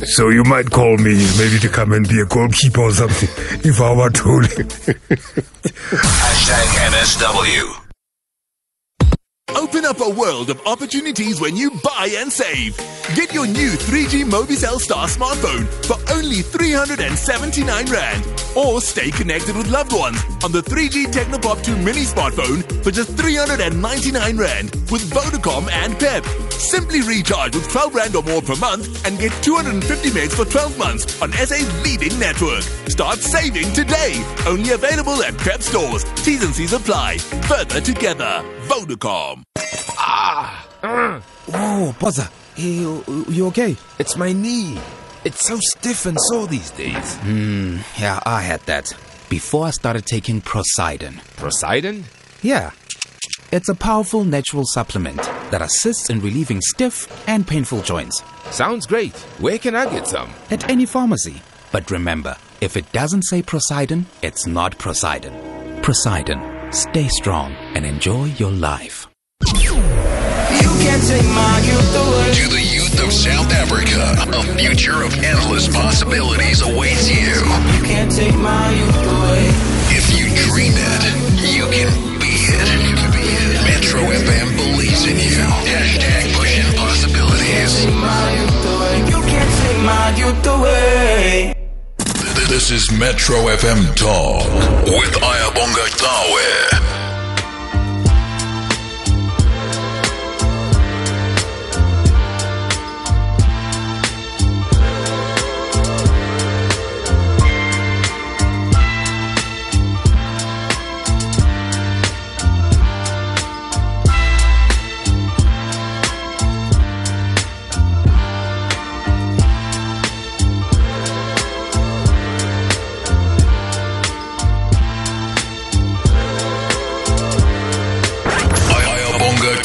So you might call me maybe to come and be a goalkeeper or something if I were told. Hashtag NSW. Open up a world of opportunities when you buy and save. Get your new 3G Mobicel Star smartphone for only 379 Rand. Or stay connected with loved ones on the 3G Tecno Pop 2 mini smartphone for just 399 Rand with Vodacom and PEP. Simply recharge with 12 Rand or more per month and get 250 megs for 12 months on SA's leading network. Start saving today. Only available at PEP stores. T's and C's apply. Further together. Vodacom. Oh, Buzzer, hey, you, you okay? It's my knee. It's so stiff and sore these days. Hmm, yeah, I had that. Before I started taking Prosidon. Poseidon? Yeah. It's a powerful natural supplement that assists in relieving stiff and painful joints. Sounds great. Where can I get some? At any pharmacy. But remember, if it doesn't say Prosidon, it's not Prosidon. Prosidon. Stay strong and enjoy your life. You can't take my youth away. Do the youth of South Africa. A future of endless possibilities awaits you. You can't take my youth away. If you dream it, you can be it. Metro FM believes in you. Hashtag pushing possibilities. You can't take my youth away. This is Metro FM Talk with Ayabonga Tawe.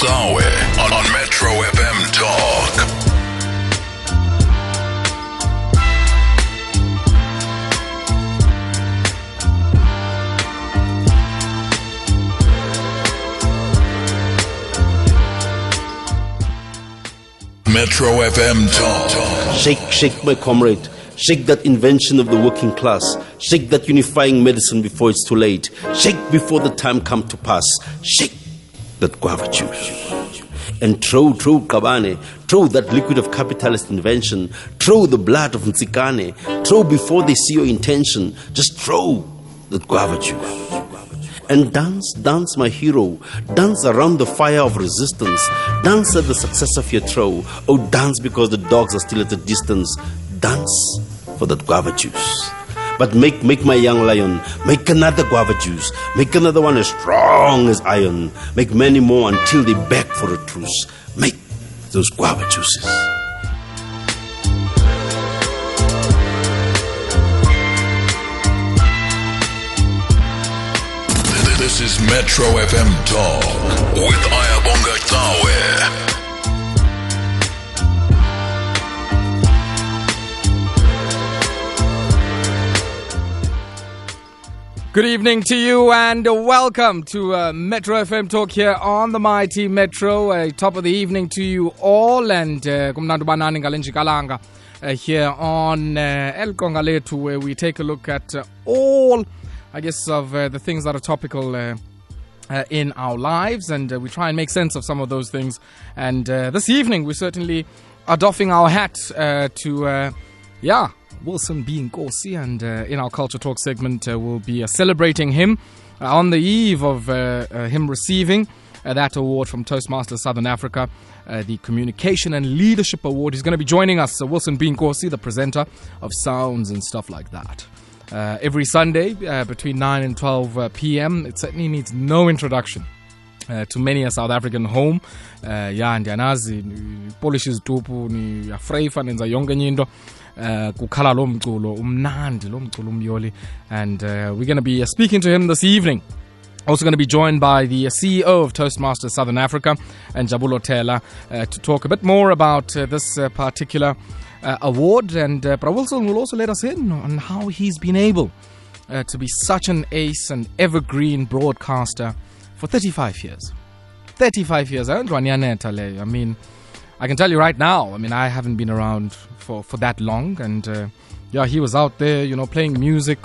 On, on Metro FM Talk. Metro FM Talk. Shake, shake, my comrade. Shake that invention of the working class. Shake that unifying medicine before it's too late. Shake before the time come to pass. Shake that guava juice. And throw, throw Kabane, throw that liquid of capitalist invention, throw the blood of Nzikane, throw before they see your intention, just throw that guava juice. And dance, dance, my hero. Dance around the fire of resistance. Dance at the success of your throw. Oh, dance because the dogs are still at a distance. Dance for that guava juice. But make, make my young lion, make another guava juice. Make another one as strong as iron. Make many more until they beg for a truce. Make those guava juices. This is Metro FM Talk with Ayabonga Tawe. Good evening to you and welcome to uh, Metro FM Talk here on the Mighty Metro. Uh, top of the evening to you all and uh, kumnandi banani ngale njikalanga uh, here on uh, El Kongaletu where we take a look at uh, all, I guess, of uh, the things that are topical in our lives and we try and make sense of some of those things. And this evening we certainly are doffing our hat to, yeah, Wilson B. Nkosi, and uh, in our Culture Talk segment, uh, we'll be uh, celebrating him uh, on the eve of uh, uh, him receiving that award from Toastmasters Southern Africa, the Communication and Leadership Award. He's going to be joining us, Wilson B. Nkosi, the presenter of sounds and stuff like that. Every Sunday between 9 and 12 uh, p.m. It certainly needs no introduction. Uh, to many a South African home uh, ya ndiyanazi ni- polish izitupu niyafreyfa nenza yonke enye into uh, kukhala lo mculo umnandi lo mculo umyoli and uh, we're going to be uh, speaking to him this evening also going to be joined by the CEO of Toastmasters Southern Africa and Jabulo Tela uh, to talk a bit more about uh, this uh, particular uh, award. And uh, will also let us in on how he's been able to be such an ace and evergreen broadcaster for 35 years. 35 years. I mean, I can tell you right now, I mean, I haven't been around for, for that long. And uh, yeah, he was out there, you know, playing music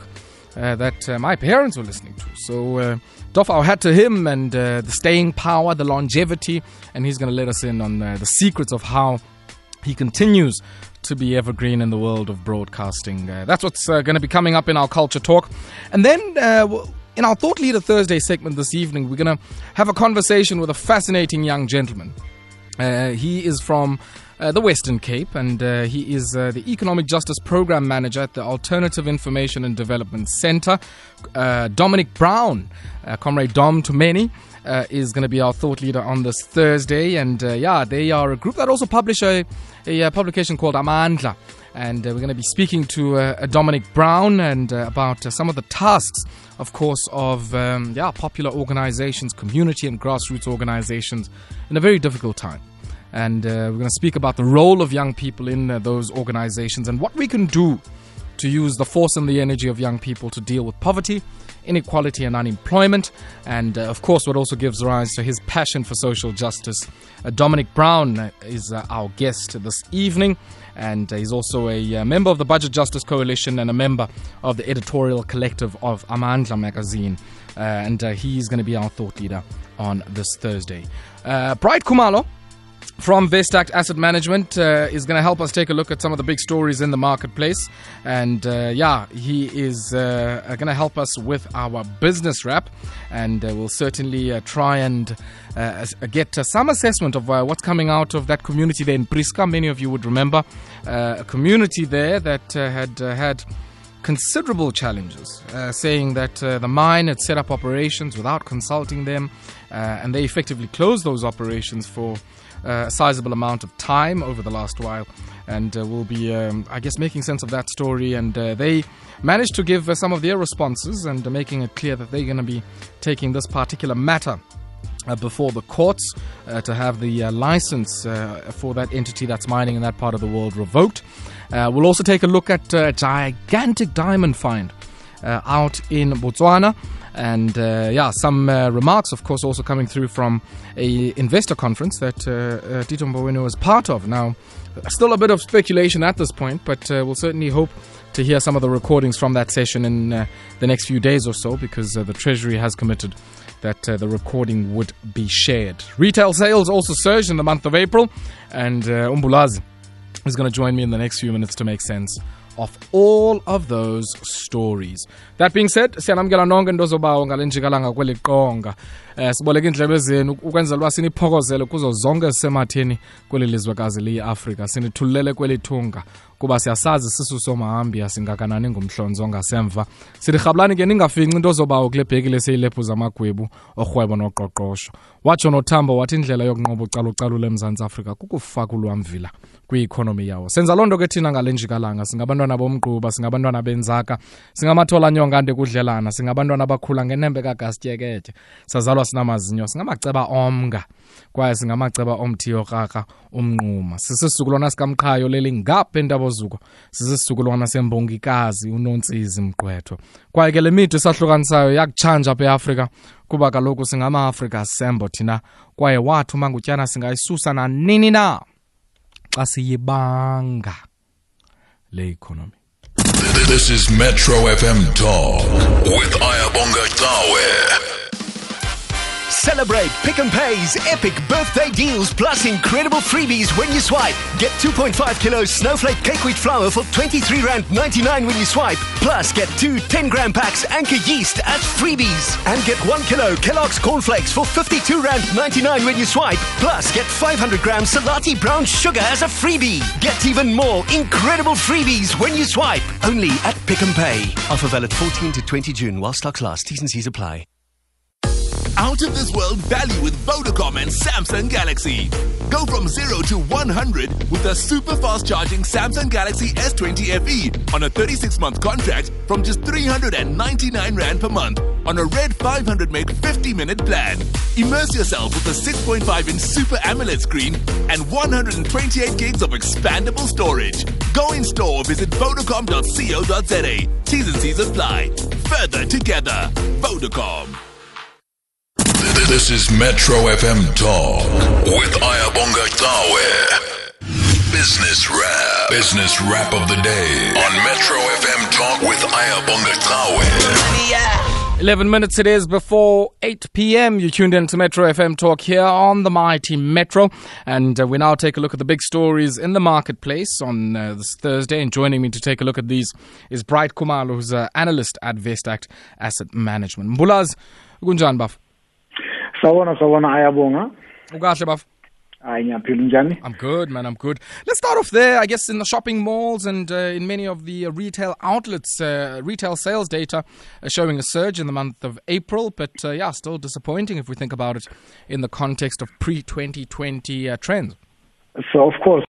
uh, that uh, my parents were listening to. So, uh, doff our hat to him and uh, the staying power, the longevity. And he's going to let us in on uh, the secrets of how he continues to be evergreen in the world of broadcasting. Uh, that's what's going to be coming up in our culture talk. And then in our Thought Leader Thursday segment this evening, we're going to have a conversation with a fascinating young gentleman. He is from uh, the Western Cape and uh, he is uh, the Economic Justice Program Manager at the Alternative Information and Development Center. Uh, Dominic Brown, uh, Comrade Dom to many, uh, is going to be our thought leader on this Thursday. And yeah, they are a group that also publish a, a, uh, publication called Amandla. And uh, we're going to be speaking to uh, Dominic Brown and uh, about some of the tasks, of course, of um, yeah popular organizations, community and grassroots organizations in a very difficult time. And uh, we're going to speak about the role of young people in uh, those organizations and what we can do to use the force and the energy of young people to deal with poverty, inequality, and unemployment. And uh, of course, what also gives rise to his passion for social justice. Uh, Dominic Brown is uh, our guest this evening. And uh, he's also a uh, member of the Budget Justice Coalition and a member of the editorial collective of Amandla magazine. Uh, and uh, he's going to be our thought leader on this Thursday. Uh, Bright Kumalo from Vestact Asset Management uh, is going to help us take a look at some of the big stories in the marketplace. And uh, yeah, he is uh, going to help us with our business wrap. And uh, we'll certainly uh, try and uh, uh, get uh, some assessment of uh, what's coming out of that community there in Prieska. Many of you would remember uh, a community there that uh, had uh, had considerable challenges, uh, saying that uh, the mine had set up operations without consulting them, uh, and they effectively closed those operations for uh, a sizable amount of time over the last while. And uh, we'll be, um, I guess, making sense of that story. And uh, they managed to give uh, some of their responses and making it clear that they're going to be taking this particular matter uh, before the courts uh, to have the uh, license for that entity that's mining in that part of the world revoked. We'll also take a look at a gigantic diamond find out in Botswana. And uh, yeah, some uh, remarks, of course, also coming through from a investor conference that uh, uh, Tito Mboweni was part of. Now, still a bit of speculation at this point, but uh, we'll certainly hope to hear some of the recordings from that session in uh, the next few days or so because the Treasury has committed that the recording would be shared. Retail sales also surged in the month of April, and uh, Umbulazi is going to join me in the next few minutes to make sense of all of those stories. That being said, siyanamkela nonke into zobawo ngale njikalanga kweli qonga. Eh siboleka indlebe zenu ukwenzela uba siniphokozele kuzo zonke zisematheni kweli lizwekazi liyiafrika sinithululele kwelithunga kweli thunga kuba siyasazi sisu somahambi asingakanani ngumhlonzo ngasemva. Sithi ke ningafinci into zobawo kule bhekile seyilebhu zamagwebu orhwebo noqoqosho. Watsho noThambo wathi indlela yokunqoba ucalucalulo eMzantsi Afrika kukufaka ulwamvila kwi-ikhonomi yawo senza loo nto ke thina ngale njikalanga singabantwana bomgquba singabantwana benzaka singamatholanyonga ande kudlelana singabantwana abakhula ngenembe kagastyeketye sazalwa sinamazinyo singamaceba omnga kwaye singamaceba omthiyo kraka umnquma. Sisisizukulwana sikamqhayo leli ngapha entabozuko sisisizukulwana sembongikazi unontsizi mgqwetho kwaye ke le mide esahlukanisayo yakutshanja apha eafrika kuba kaloku singama-afrika sembo thina kwaye wathi umangutyana singayisusa nanini na xa siyibanga le economy This is Metro FM Talk with Ayabonga Tawe. Celebrate Pick n Pay's epic birthday deals plus incredible freebies when you swipe. Get 2.5 kilos snowflake cake wheat flour for 23 rand 99 when you swipe. Plus get two 10 gram packs Anchor yeast as freebies. And get 1 kilo Kellogg's cornflakes for 52 rand 99 when you swipe. Plus get 500 grams Selati brown sugar as a freebie. Get even more incredible freebies when you swipe. Only at Pick and Pay. Offer valid 14 to 20 June while stocks last. T's and C's apply. Out of this world value with Vodacom and Samsung Galaxy. Go from 0 to 100 with the super fast charging Samsung Galaxy S20 FE on a 36 month contract from just 399 Rand per month on a red 500 meg 50 minute plan. Immerse yourself with a 6.5 inch Super AMOLED screen and 128 gigs of expandable storage. Go in store or visit Vodacom.co.za. T's and C's apply. Further together. Vodacom. This is Metro FM Talk with Ayabonga Tawe. Business Wrap. Business Wrap of the Day on Metro FM Talk with Ayabonga Tawe. 11 minutes it is before 8 p.m. You tuned in to Metro FM Talk here on the mighty Metro. And uh, we now take a look at the big stories in the marketplace on uh, this Thursday. And joining me to take a look at these is Bright Kumalo, who's an analyst at Vestact Asset Management. Mbulaz, Gunjan baf? Sawona sawona ayabonga Ukahle baf? njani I'm good, man. I'm good. Let's start off there. I guess in the shopping malls and uh, in many of the uh, retail outlets, uh, retail sales data showing a surge in the month of April. But uh, yeah, still disappointing if we think about it in the context of pre 2020 uh, trends. so of course